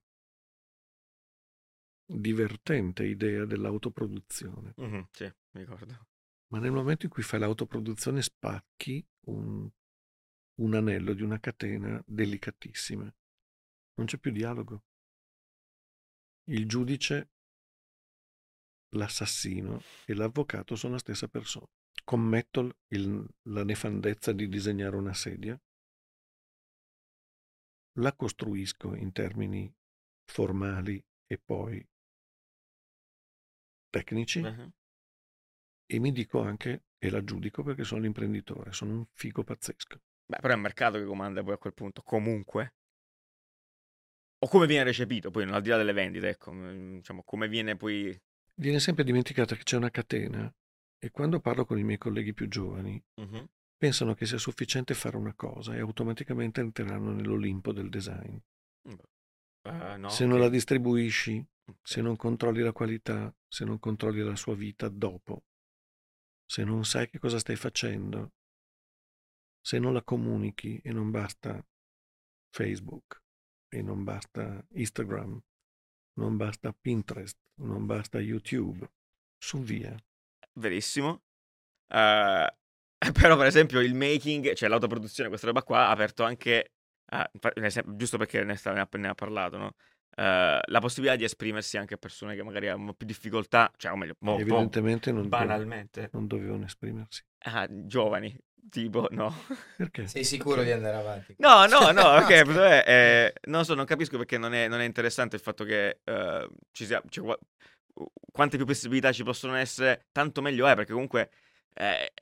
divertente idea dell'autoproduzione. Mhm, sì, mi ricordo. Ma nel momento in cui fai l'autoproduzione spacchi un, un anello di una catena delicatissima. Non c'è più dialogo. Il giudice, l'assassino e l'avvocato sono la stessa persona. Commetto il- la nefandezza di disegnare una sedia, la costruisco in termini formali e poi tecnici Mhm. E mi dico anche e la giudico perché sono l'imprenditore, sono un figo pazzesco. Beh, però è il mercato che comanda poi a quel punto, comunque. O come viene recepito, poi al di là delle vendite, ecco, mm, diciamo, come viene poi... Viene sempre dimenticato che c'è una catena e quando parlo con i miei colleghi più giovani Mhm. pensano che sia sufficiente fare una cosa e automaticamente entreranno nell'Olimpo del design. Eh, no, se non la distribuisci, se non controlli la qualità, se non controlli la sua vita dopo, se non sai che cosa stai facendo, se non la comunichi e non basta Facebook e non basta Instagram, non basta Pinterest, non basta YouTube, su via. Verissimo. Eh, però, per esempio, il making, cioè l'autoproduzione, questa roba qua, ha aperto anche, sen- giusto perché ne, ne ha parlato, no? Eh, la possibilità di esprimersi anche a persone che magari hanno più difficoltà, cioè, o meglio, mo- Evidentemente non, banalmente, non dovevano esprimersi. ah, giovani, tipo, no. Perché? Sei sicuro di andare avanti? No, no, no, ok, è- è- non so, non capisco perché non è, non è interessante il fatto che eh, ci sia, cioè, qua- quante più possibilità ci possono essere, tanto meglio è, perché comunque eh,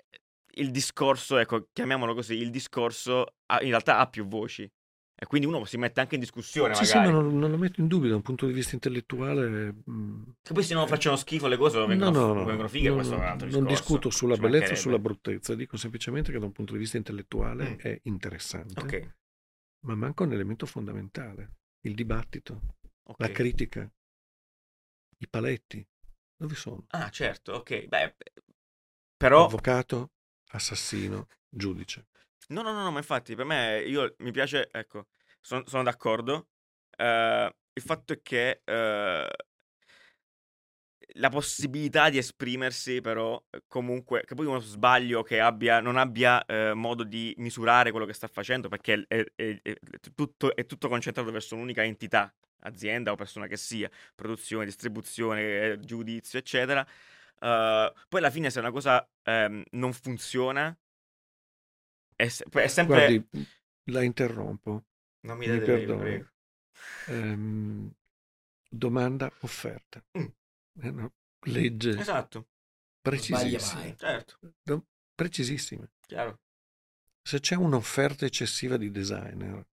il discorso, ecco, chiamiamolo così, il discorso ha- in realtà ha più voci e quindi uno si mette anche in discussione Sì, sì, magari. ma non, non lo metto in dubbio da un punto di vista intellettuale. mm, Che poi se non facciano schifo le cose non vengono, no, no, non no, vengono fighe, no, questo è un no, altro non discorso. discuto sulla bellezza o sulla bruttezza, dico semplicemente che da un punto di vista intellettuale Mm. è interessante, Ok, ma manca un elemento fondamentale, il dibattito, ok. la critica, i paletti. Dove sono? Ah, certo, ok. Beh, però... Avvocato, assassino, giudice. No, no, no, no, ma infatti per me io mi piace, ecco, sono, sono d'accordo. Eh, il fatto è che eh, la possibilità di esprimersi, però, eh, comunque, che poi uno sbaglio che abbia, non abbia eh, modo di misurare quello che sta facendo, perché è, è- è- tutto, è tutto concentrato verso un'unica entità, azienda o persona che sia, produzione, distribuzione, eh, giudizio, eccetera. Eh, poi alla fine se una cosa ehm, non funziona, è, se- è sempre... Guardi, la interrompo. non mi mi prego. Ehm, domanda offerta. Mm. È una legge Esatto, precisissima. mai. certo, Do- precisissima. chiaro. Se c'è un'offerta eccessiva di designer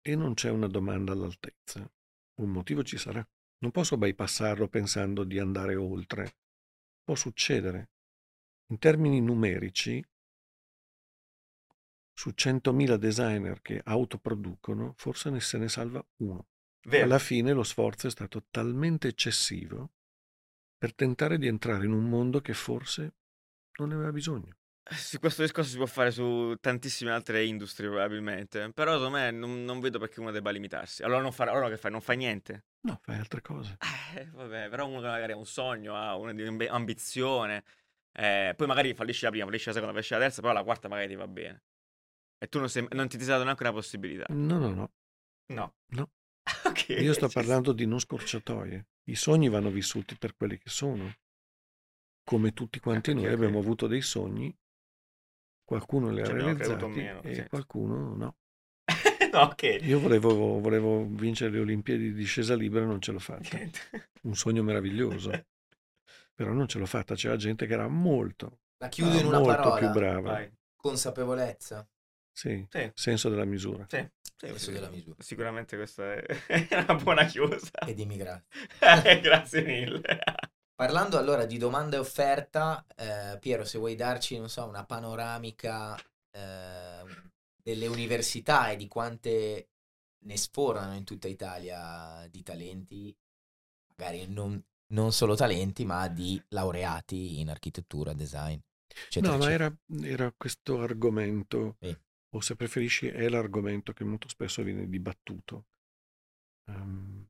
e non c'è una domanda all'altezza, un motivo ci sarà. Non posso bypassarlo pensando di andare oltre. Può succedere. In termini numerici, su 100.000 designer che autoproducono, forse ne se ne salva uno. Vero. Alla fine lo sforzo è stato talmente eccessivo per tentare di entrare in un mondo che forse non ne aveva bisogno. Sì, questo discorso si può fare su tantissime altre industrie probabilmente, però secondo me non, non vedo perché uno debba limitarsi. Allora non fare, allora che fai? Non fai niente? No, fai altre cose. Eh, vabbè, però uno che magari ha un sogno, ha un'ambizione, eh, poi magari fallisce la prima, fallisce la seconda, fallisce la terza, però la quarta magari ti va bene. E tu non, sei- non ti sei dato neanche una possibilità. No, no, no. No. No. ok. Io sto parlando di non scorciatoie. I sogni vanno vissuti per quelli che sono. Come tutti quanti Ok, noi ok. abbiamo avuto dei sogni, qualcuno li ha realizzati meno, e sì. qualcuno no. no, ok. Io volevo, volevo vincere le Olimpiadi di discesa libera e non ce l'ho fatta. Un sogno meraviglioso. Però non ce l'ho fatta. C'era gente che era molto, La chiudo in una molto parola. più brava. Vai. Consapevolezza. Sì, Sì. senso della misura. Sì. Sì, senso della misura. Sicuramente questa è una buona chiusa. Ed immigrati. Eh, Grazie mille. Parlando allora di domanda e offerta, eh, Piero, se vuoi darci, non so, una panoramica eh, delle università e di quante ne sfornano in tutta Italia di talenti, magari non, non solo talenti, ma di laureati in architettura, design, eccetera, No, ma eccetera. era, era questo argomento, Sì. O se preferisci è l'argomento che molto spesso viene dibattuto. Ehm,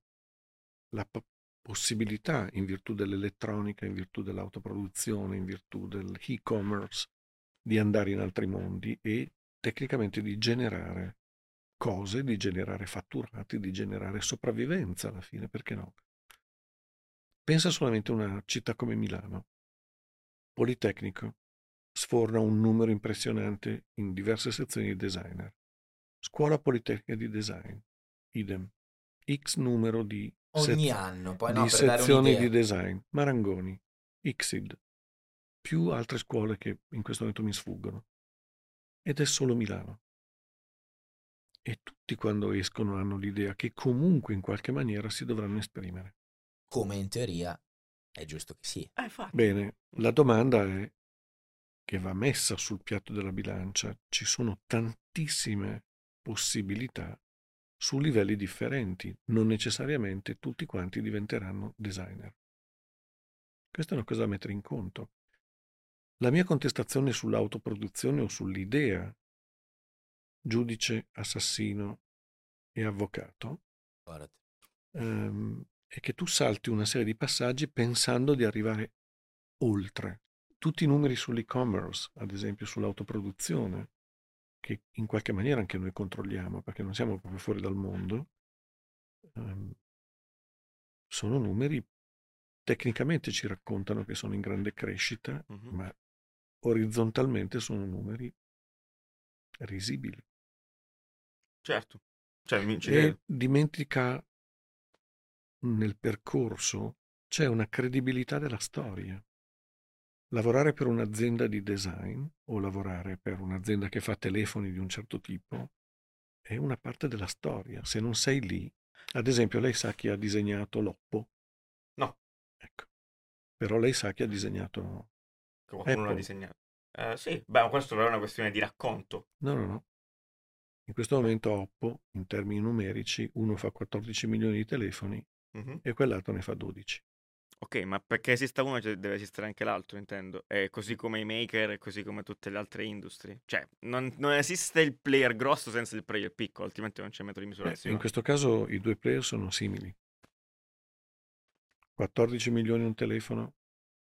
la po- possibilità, in virtù dell'elettronica, in virtù dell'autoproduzione, in virtù dell'e-commerce, di andare in altri mondi e tecnicamente di generare cose, di generare fatturati, di generare sopravvivenza alla fine, perché no? Pensa solamente a una città come Milano. Politecnico sforna un numero impressionante in diverse sezioni di designer. Scuola Politecnica di Design, idem. X numero di, Ogni sez- anno, poi di no, per dare sezioni di design. Marangoni, Xid, più altre scuole che in questo momento mi sfuggono. Ed è solo Milano. E tutti quando escono hanno l'idea che comunque in qualche maniera si dovranno esprimere. Come in teoria è giusto che sia. Eh. Bene, la domanda è che va messa sul piatto della bilancia. Ci sono tantissime possibilità su livelli differenti, non necessariamente tutti quanti diventeranno designer. Questa è una cosa da mettere in conto. La mia contestazione sull'autoproduzione o sull'idea giudice, assassino e avvocato ehm, è che tu salti una serie di passaggi pensando di arrivare oltre. Tutti i numeri sull'e-commerce, ad esempio sull'autoproduzione, che in qualche maniera anche noi controlliamo perché non siamo proprio fuori dal mondo, ehm, sono numeri tecnicamente ci raccontano che sono in grande crescita, Mhm. ma orizzontalmente sono numeri risibili. Certo. Cioè, mi- E dimentica nel percorso c'è una credibilità della storia. Lavorare per un'azienda di design o lavorare per un'azienda che fa telefoni di un certo tipo è una parte della storia. Se non sei lì, ad esempio, lei sa chi ha disegnato l'Oppo? No. Ecco. Però lei sa chi ha disegnato... Che qualcuno l'ha disegnato. Eh, sì, beh, ma questo però è una questione di racconto. No, no, no. In questo momento Oppo, in termini numerici, uno fa 14 milioni di telefoni Mhm. e quell'altro ne fa 12. Ok, ma perché esista uno cioè, deve esistere anche l'altro, intendo. È così come i maker e così come tutte le altre industrie. Cioè, non, non esiste il player grosso senza il player piccolo, altrimenti non c'è metro di Eh, misurazione. in questo caso i due player sono simili. 14 milioni un telefono,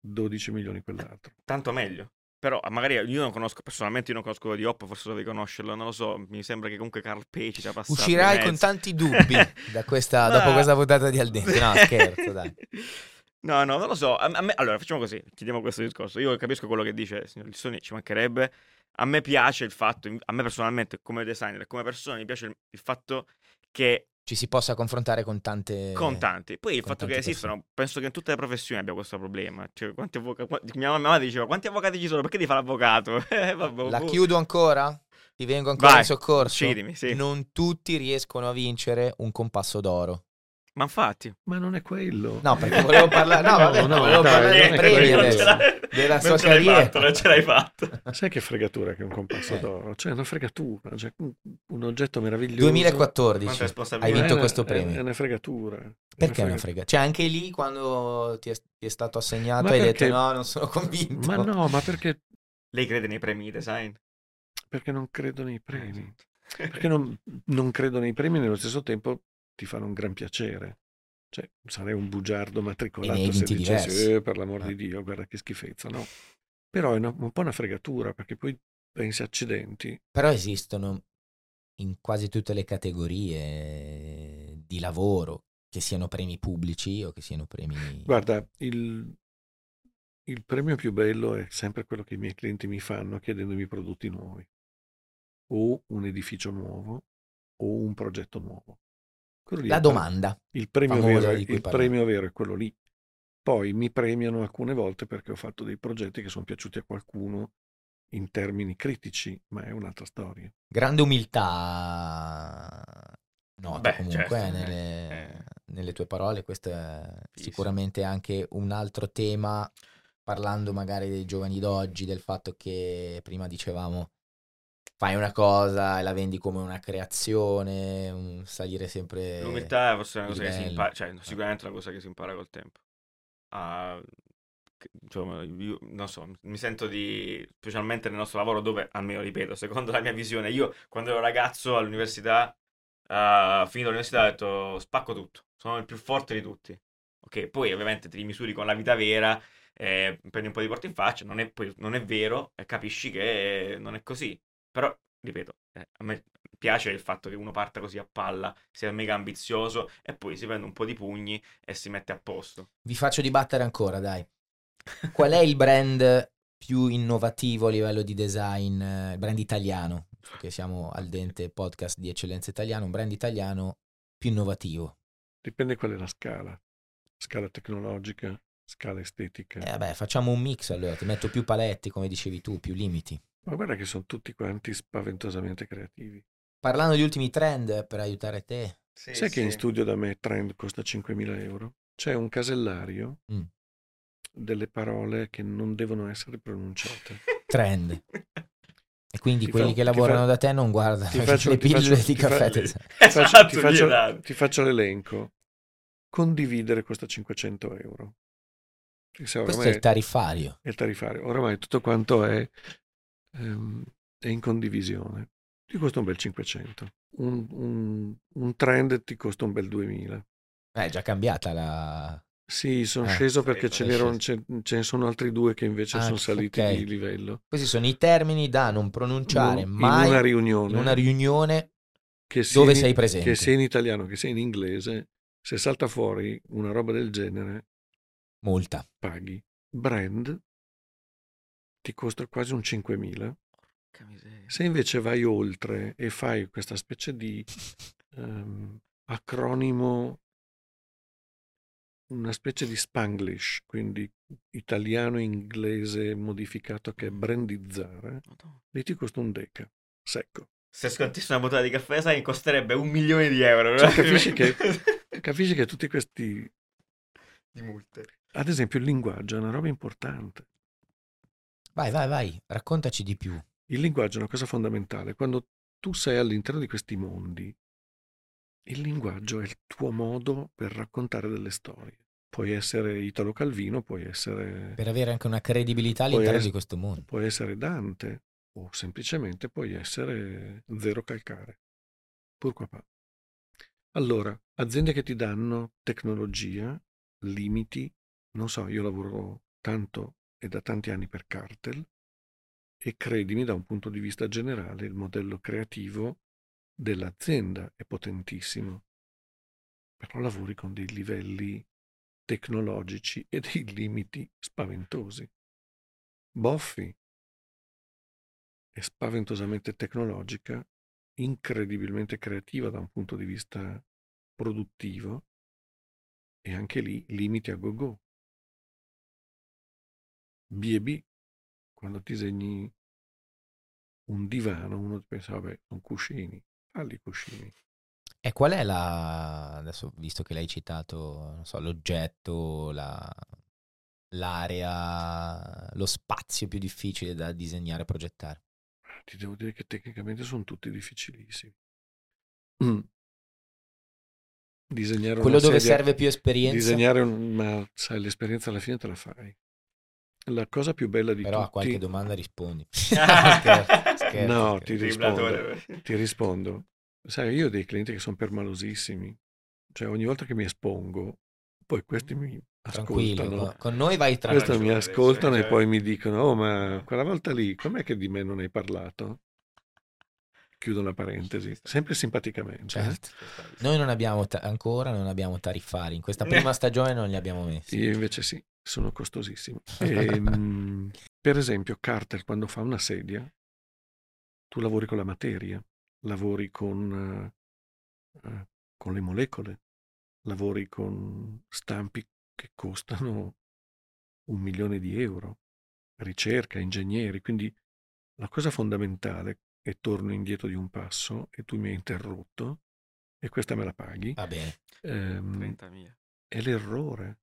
12 milioni quell'altro. Tanto meglio. Però magari io non conosco, personalmente io non conosco quello di Oppo, forse dovevi conoscerlo, non lo so. Mi sembra che comunque Carl Page sia passato. Uscirai con tanti dubbi da questa, dopo questa puntata di Al Dente. No, scherzo, dai. No, no, non lo so. A, me, allora, facciamo così, chiediamo questo discorso. Io capisco quello che dice il signor Lissoni, ci mancherebbe. A me piace il fatto, a me personalmente come designer come persona, mi piace il, il fatto che Ci si possa confrontare con tante... con tanti. Poi il fatto che esistono, penso che in tutte le professioni abbia questo problema. Cioè, quanti avvocati... Mia mamma diceva, quanti avvocati ci sono? Perché ti fa l'avvocato? Eh, vabbè, La boh. chiudo ancora? Ti vengo ancora Vai, in soccorso? uccidimi, sì. Non tutti riescono a vincere un compasso d'oro. Ma infatti... Ma non è quello. No, perché volevo parlare... No, vabbè, No, no, volevo dai, parlare non dei è premi quello. adesso. Della non sua carriera. fatto, non ce l'hai fatto. Sai che fregatura che è un compasso Eh. d'oro? Cioè, è una fregatura, cioè, un, oggetto meraviglioso. 2014 Quanta hai vinto è questo premio. È una fregatura. Perché è una una frega? Cioè, anche lì quando ti è, ti è stato assegnato Ma hai perché- detto no, non sono convinto. Ma no, ma perché, Lei crede nei premi di design? perché non credo nei premi? Eh, Perché non, non credo nei premi nello stesso tempo ti fanno un gran piacere. Cioè, sarei un bugiardo matricolato se dicessi. "Eh, per l'amor Eh. di Dio, guarda che schifezza, no? Però è una- un po' una fregatura, perché poi pensi accidenti. Però esistono in quasi tutte le categorie di lavoro, che siano premi pubblici o che siano premi... Guarda, il, il premio più bello è sempre quello che i miei clienti mi fanno chiedendomi prodotti nuovi, o un edificio nuovo, o un progetto nuovo. La domanda. Il premio, vero, il premio vero è quello lì. Poi mi premiano alcune volte perché ho fatto dei progetti che sono piaciuti a qualcuno in termini critici, ma è un'altra storia. Grande umiltà noto Beh, comunque certo, nelle, eh. nelle tue parole. Questo è Sì, sicuramente anche un altro tema, parlando magari dei giovani d'oggi, del fatto che prima dicevamo fai una cosa e la vendi come una creazione, un salire sempre... L'umiltà è forse una cosa che si livello. impara, cioè sicuramente è una cosa che si impara col tempo. Che- insomma, io non so, mi sento di, specialmente nel nostro lavoro dove, almeno ripeto, secondo la mia visione, io quando ero ragazzo all'università, ah, finito l'università ho detto spacco tutto, sono il più forte di tutti. Ok, poi ovviamente ti misuri con la vita vera, eh, prendi un po' di porte in faccia, non è, non è vero e capisci che non è così. Però, ripeto, eh, a me piace il fatto che uno parta così a palla, sia mega ambizioso e poi si prende un po' di pugni e si mette a posto. Vi faccio dibattere ancora, dai. Qual è il brand più innovativo a livello di design, eh, il brand italiano, che siamo al dente podcast di eccellenza italiana, un brand italiano più innovativo? Dipende qual è la scala. Scala tecnologica, scala estetica. Eh vabbè, facciamo un mix allora, ti metto più paletti, come dicevi tu, più limiti. Ma guarda che sono tutti quanti spaventosamente creativi. Parlando di ultimi trend per aiutare te, Sai che in studio da me Trend costa 5.000 euro? C'è un casellario Mm. delle parole che non devono essere pronunciate. trend. E quindi Ti quelli fa- che lavorano fa- da te non guardano ti faccio- le pillole di caffè. ti- Esatto, ti faccio- ti faccio l'elenco. Condividere costa 500 euro. Questo è il tariffario. è il tariffario. Oramai tutto quanto è, ehm, è in condivisione. Ti costa un bel 500. Un, un- un trend ti costa un bel 2000. Eh, È già cambiata la... Sì, sono Eh, sceso perché ce, n'erano- sceso. ce, ce ne sono altri due che invece Ah, sono saliti ok. di livello. Questi sono i termini da non pronunciare In- mai in una riunione, in una riunione che dove in- sei presente. che sia in italiano, che sia in inglese, se salta fuori una roba del genere, multa. paghi. Brand ti costa quasi un 5.000. Porca miseria. Se invece vai oltre e fai questa specie di ehm, acronimo, una specie di spanglish, quindi italiano inglese modificato che è brandizzare, Madonna. lì ti costa un deca secco. Se scontissi una bottella di caffè, sai, costerebbe un milione di euro. Cioè, capisci che- Capisci che tutti questi, di multe. ad esempio il linguaggio è una roba importante. Vai, vai, vai, raccontaci di più. Il linguaggio è una cosa fondamentale. Quando tu sei all'interno di questi mondi, il linguaggio è il tuo modo per raccontare delle storie. Puoi essere Italo Calvino, puoi essere, Per avere anche una credibilità all'interno ess- di questo mondo. puoi essere Dante o semplicemente puoi essere Zero Calcare. Pur qua pa. Allora, aziende che ti danno tecnologia, limiti, non so, io lavoro tanto e da tanti anni per Cartel e credimi da un punto di vista generale il modello creativo dell'azienda è potentissimo, però lavori con dei livelli tecnologici e dei limiti spaventosi. Boffi è spaventosamente tecnologica, incredibilmente creativa da un punto di vista produttivo e anche lì limiti a go-go. B&B, quando disegni un divano, uno pensa, vabbè, sono cuscini, falli cuscini. E qual è la... Adesso, visto che l'hai citato, non so, l'oggetto, la... l'area, lo spazio più difficile da disegnare e progettare? Ti devo dire che tecnicamente sono tutti difficilissimi. Mm. Disegnare Quello dove sedia- serve più esperienza, Disegnare un... ma sai, l'esperienza alla fine te la fai. La cosa più bella di però a tutti... qualche domanda rispondi. Scherzo, scherzo, No, scherzo. ti Driblatore. Ti rispondo. Sai, io ho dei clienti che sono permalosissimi. Cioè, ogni volta che mi espongo, poi questi mi Tranquillo, ascoltano. con, con noi vai Questo tranquillo. mi ragione, ascoltano cioè, e poi mi dicono: Oh, ma quella volta lì, com'è che di me non hai parlato? Chiudo la parentesi, sempre simpaticamente. eh. Certo. Noi non abbiamo ta- ancora non abbiamo tariffari. In questa prima stagione non li abbiamo messi. Io invece sì, sono costosissimi. Ehm, per esempio, Carter, quando fa una sedia, tu lavori con la materia, lavori con, eh, eh, con le molecole, lavori con stampi che costano un milione di euro, ricerca, ingegneri. Quindi la cosa fondamentale, e torno indietro di un passo, e tu mi hai interrotto, e questa me la paghi, Va bene. ehm, 30.000. è l'errore.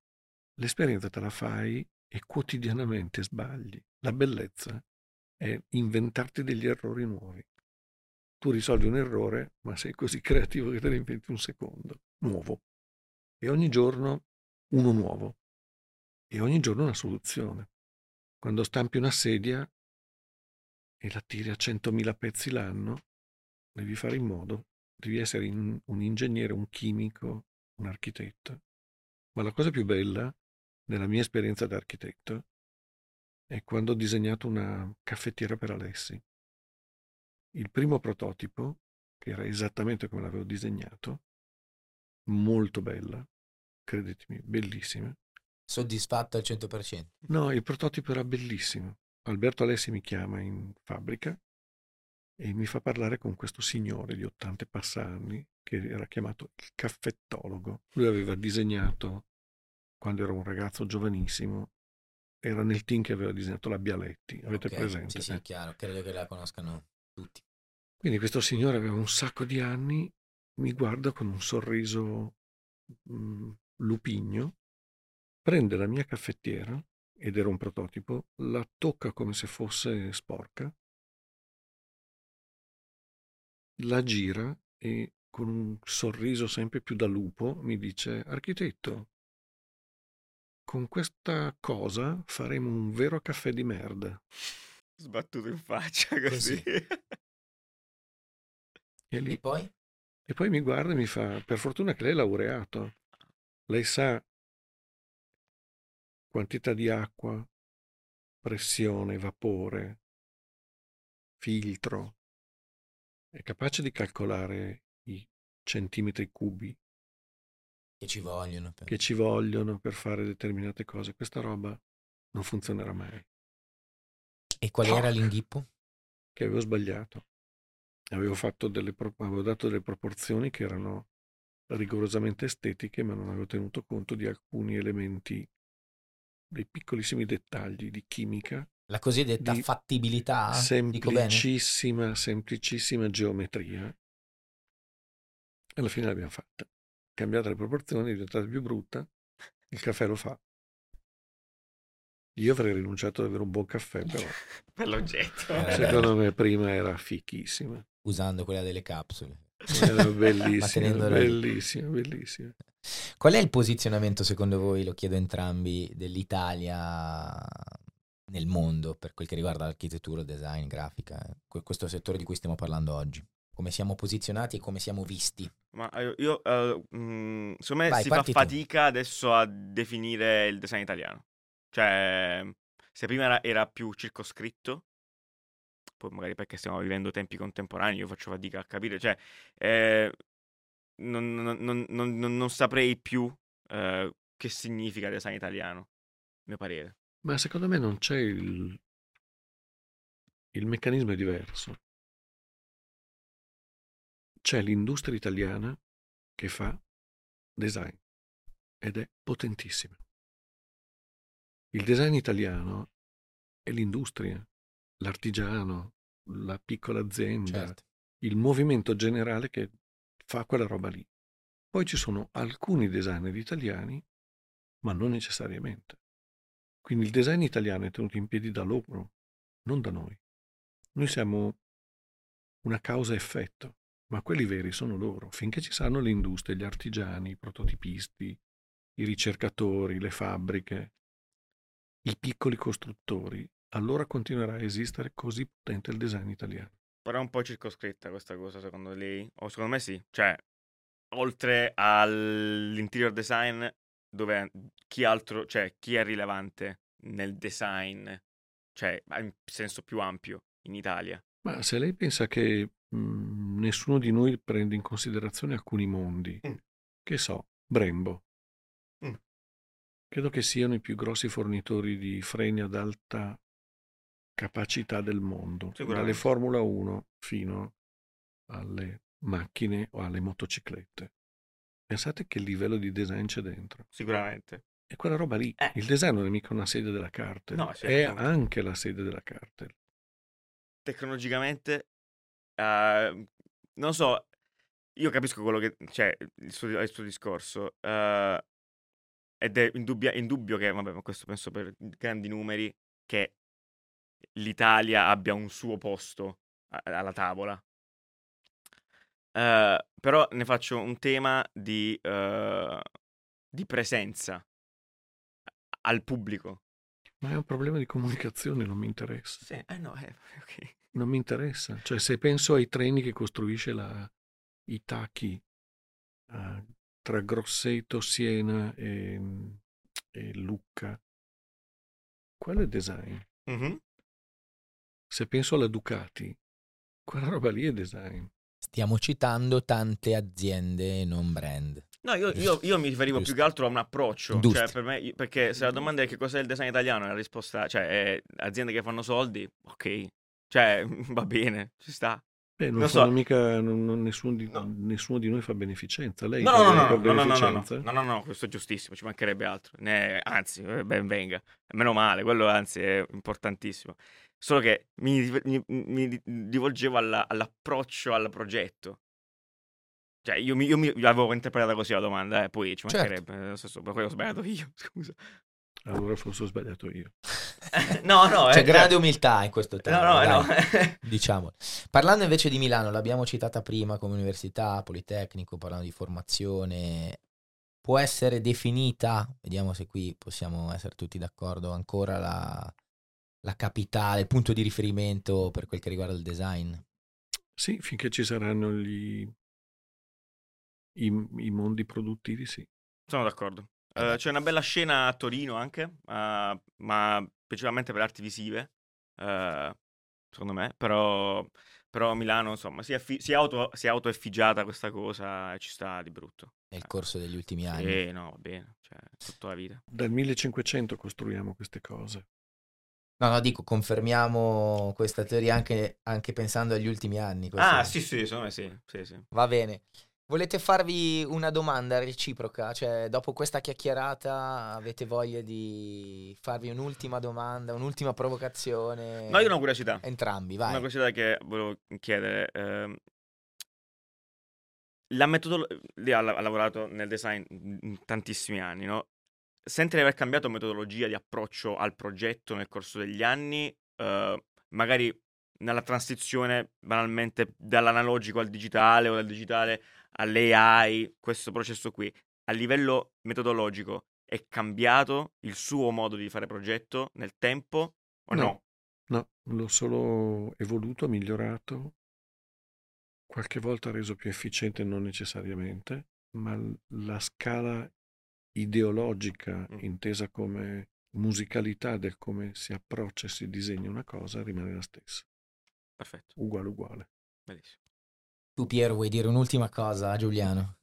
L'esperienza te la fai e quotidianamente sbagli. La bellezza è inventarti degli errori nuovi. Tu risolvi un errore, ma sei così creativo che te ne inventi un secondo, nuovo. E ogni giorno uno nuovo. E ogni giorno una soluzione. Quando stampi una sedia e la tiri a 100.000 pezzi l'anno, devi fare in modo, devi essere un ingegnere, un chimico, un architetto. Ma la cosa più bella nella mia esperienza da architetto è quando ho disegnato una caffettiera per Alessi. Il primo prototipo, che era esattamente come l'avevo disegnato, molto bella, credetemi, bellissima. Soddisfatto al 100%. No, il prototipo era bellissimo. Alberto Alessi mi chiama in fabbrica e mi fa parlare con questo signore di 80 e passa anni che era chiamato il caffettologo. Lui aveva disegnato, quando era un ragazzo giovanissimo, era nel team che aveva disegnato la Bialetti. Avete Ok, presente? Sì, sì, Eh. chiaro. Credo che la conoscano tutti. Quindi questo signore aveva un sacco di anni, mi guarda con un sorriso mm, lupigno, prende la mia caffettiera, ed era un prototipo, la tocca come se fosse sporca, la gira e con un sorriso sempre più da lupo mi dice, architetto, con questa cosa faremo un vero caffè di merda. Sbattuto in faccia così. E lì E poi? E poi mi guarda e mi fa, per fortuna che lei è laureato, lei sa quantità di acqua, pressione, vapore, filtro, è capace di calcolare i centimetri cubi Che ci vogliono. per- che ci vogliono per fare determinate cose. Questa roba non funzionerà mai, E qual era Fuck. l'inghippo? che avevo sbagliato. Avevo, fatto delle, avevo dato delle proporzioni che erano rigorosamente estetiche, ma non avevo tenuto conto di alcuni elementi, dei piccolissimi dettagli di chimica, La cosiddetta Di fattibilità? Dico bene? semplicissima, semplicissima geometria. E alla fine l'abbiamo fatta. Cambiate le proporzioni, è diventata più brutta, il caffè lo fa. Io avrei rinunciato ad avere un buon caffè, però per l'oggetto. Eh, secondo me prima era fichissima. Usando quella delle capsule. Era bellissima, bellissima, bellissima. Qual è il posizionamento, secondo voi, lo chiedo a entrambi, dell'Italia nel mondo per quel che riguarda l'architettura, design, grafica, eh, que- questo settore di cui stiamo parlando oggi? Come siamo posizionati e come siamo visti? Ma eh, io, eh, mm, secondo me Vai, si fa parti tu. fatica adesso a definire il design italiano. Cioè, se prima era, era più circoscritto, poi magari perché stiamo vivendo tempi contemporanei, io faccio fatica a capire, cioè, eh, non, non- non- non- non- non saprei più eh, che significa design italiano, a mio parere. Ma secondo me non c'è il... Il meccanismo è diverso. C'è l'industria italiana che fa design ed è potentissima. Il design italiano è l'industria, l'artigiano, la piccola azienda, Certo. il movimento generale che fa quella roba lì. Poi ci sono alcuni designer italiani, ma non necessariamente. Quindi il design italiano è tenuto in piedi da loro, non da noi. Noi siamo una causa-effetto, ma quelli veri sono loro. Finché ci saranno le industrie, gli artigiani, i prototipisti, i ricercatori, le fabbriche, i piccoli costruttori, allora continuerà a esistere così potente il design italiano. Però è un po' circoscritta questa cosa, secondo lei? O secondo me sì. Cioè, oltre all'interior design, dove chi altro, cioè, chi è rilevante nel design, cioè, in senso più ampio, in Italia? Ma se lei pensa che mh, nessuno di noi prende in considerazione alcuni mondi, Mm. che so, Brembo, Mm. credo che siano i più grossi fornitori di freni ad alta capacità del mondo, dalle. Formula 1 fino alle macchine o alle motociclette. Pensate che livello di design c'è dentro. Sicuramente. E quella roba lì, Eh. il design non è mica una sede della Cartel, No, è anche la sede della Cartel. Tecnologicamente, eh, non so, io capisco quello che, cioè, il suo, il suo discorso, eh, ed è indubbia- indubbio che, vabbè, ma questo penso per grandi numeri, che l'Italia abbia un suo posto alla tavola. Eh, però ne faccio un tema di, eh, di presenza al pubblico. Ma è un problema di comunicazione, non mi interessa. Sì, eh no, eh, ok. Non mi interessa. Cioè, se penso ai treni che costruisce la, i tacchi eh, tra Grosseto, Siena e, e Lucca, quello è design. Mhm. Se penso alla Ducati, quella roba lì è design. Stiamo citando tante aziende non brand. No, io, io- io mi riferivo Giusto. più che altro a un approccio. Cioè, per me, perché se la domanda è che cos'è il design italiano, la risposta cioè, è aziende che fanno soldi, ok. Cioè, va bene, ci sta. Beh, non, Non so. mica, non- non- nessuno, di, No. nessuno di noi fa beneficenza. Lei No, no, no, no, per no, no, no, no, no, beneficenza? no, no, no, questo è giustissimo, ci mancherebbe altro. Ne- anzi, eh, ben venga. Meno male, quello anzi è importantissimo. Solo che mi, mi- mi rivolgevo alla- all'approccio al progetto. Cioè, io, mi, io mi- l'avevo interpretata così la domanda, eh, poi ci Certo. mancherebbe. Nel senso, per quello ho sbagliato io, scusa. Allora forse ho sbagliato io. no, no, C'è eh, grande umiltà in questo No, tema. no, dai, no. Diciamo. Parlando invece di Milano, l'abbiamo citata prima come università, Politecnico, parlando di formazione. Può essere definita, vediamo se qui possiamo essere tutti d'accordo, ancora la, la capitale, il punto di riferimento per quel che riguarda il design. Sì, finché ci saranno gli, i, i mondi produttivi, sì. Sono d'accordo. Eh, c'è una bella scena a Torino anche, eh, ma principalmente per arti visive, eh, secondo me, però, però Milano, insomma, si è, effi- si è auto, si è autoeffigiata questa cosa e ci sta di brutto. Nel corso degli ultimi anni. E no, va bene, cioè, tutta la vita. Dal 1500 costruiamo queste cose. No, no, dico, confermiamo questa teoria anche, anche pensando agli ultimi anni. Ah, sì, sì, secondo me sì, sì, sì. Va bene. Volete farvi una domanda reciproca? Cioè, dopo questa chiacchierata avete voglia di farvi un'ultima domanda, un'ultima provocazione? No, io ho una curiosità. Entrambi, Una vai. curiosità che volevo chiedere. ehm, la metodologia... Lei ha, lavorato nel design tantissimi anni, no? Sente di aver cambiato metodologia di approccio al progetto nel corso degli anni, eh, magari nella transizione banalmente dall'analogico al digitale o dal digitale all'AI, questo processo qui, a livello metodologico è cambiato il suo modo di fare progetto nel tempo o No. no? No, l'ho solo evoluto, migliorato, qualche volta reso più efficiente non necessariamente, ma la scala ideologica Mm. intesa come musicalità del come si approccia e si disegna una cosa rimane la stessa, Perfetto, uguale uguale. benissimo. Tu Piero vuoi dire un'ultima cosa a Giuliano?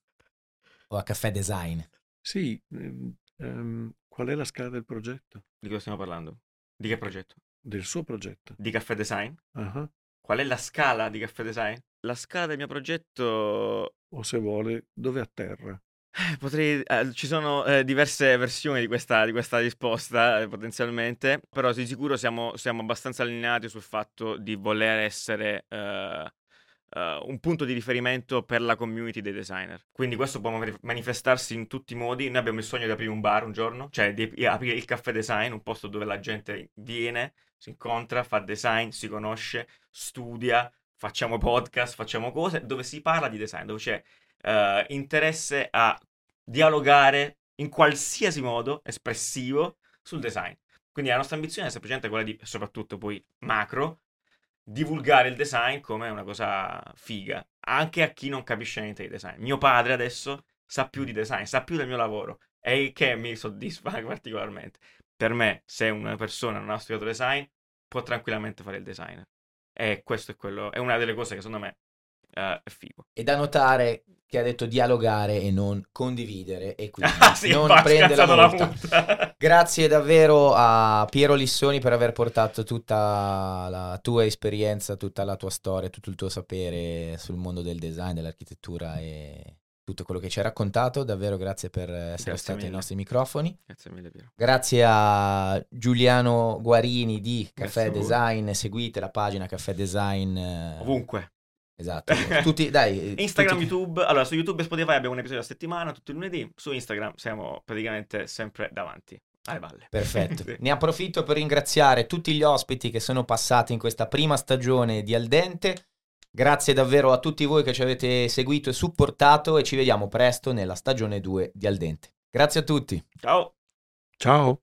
O a Caffè Design? Sì, ehm, ehm, qual è la scala del progetto? Di cosa stiamo parlando? Di che progetto? Del suo progetto? Di caffè design? Ah, Qual è la scala di caffè design? La scala del mio progetto. O se vuole, dove atterra? eh, Potrei. eh, ci sono eh, diverse versioni di questa, di questa risposta, eh, potenzialmente. Però di sicuro siamo, siamo abbastanza allineati sul fatto di voler essere. Eh, un punto di riferimento per la community dei designer. Quindi questo può mani- manifestarsi in tutti i modi. Noi abbiamo il sogno di aprire un bar un giorno, cioè di aprire il caffè design, un posto dove la gente viene, si incontra, fa design, si conosce, studia, facciamo podcast, facciamo cose, dove si parla di design, dove c'è eh, interesse a dialogare in qualsiasi modo espressivo sul design. Quindi la nostra ambizione è semplicemente quella di, soprattutto poi macro, divulgare il design come una cosa figa, anche a chi non capisce niente di design. Mio padre adesso sa più di design, sa più del mio lavoro e che mi soddisfa particolarmente. Per me, se una persona non ha studiato design, può tranquillamente fare il designer. E questo è quello, è una delle cose che secondo me eh, è figo. E da notare che ha detto dialogare e non condividere e quindi Ah, sì, non prende la multa. Grazie davvero a Piero Lissoni per aver portato tutta la tua esperienza, tutta la tua storia, tutto il tuo sapere sul mondo del design, dell'architettura e tutto quello che ci hai raccontato. Davvero grazie per essere Grazie stato ai nostri microfoni. Grazie mille, Piero. Grazie a Giuliano Guarini di Caffè. Design. Seguite la pagina Caffè Design. eh, Ovunque. Esatto. Tutti, dai, Instagram, tutti- YouTube. Allora, su YouTube e Spotify abbiamo un episodio a settimana, tutti i lunedì. Su Instagram siamo praticamente sempre davanti alle valle. Perfetto. Sì. Ne approfitto per ringraziare tutti gli ospiti che sono passati in questa prima stagione di Al Dente. Grazie davvero a tutti voi che ci avete seguito e supportato e ci vediamo presto nella stagione 2 di Al Dente. Grazie a tutti. Ciao. Ciao.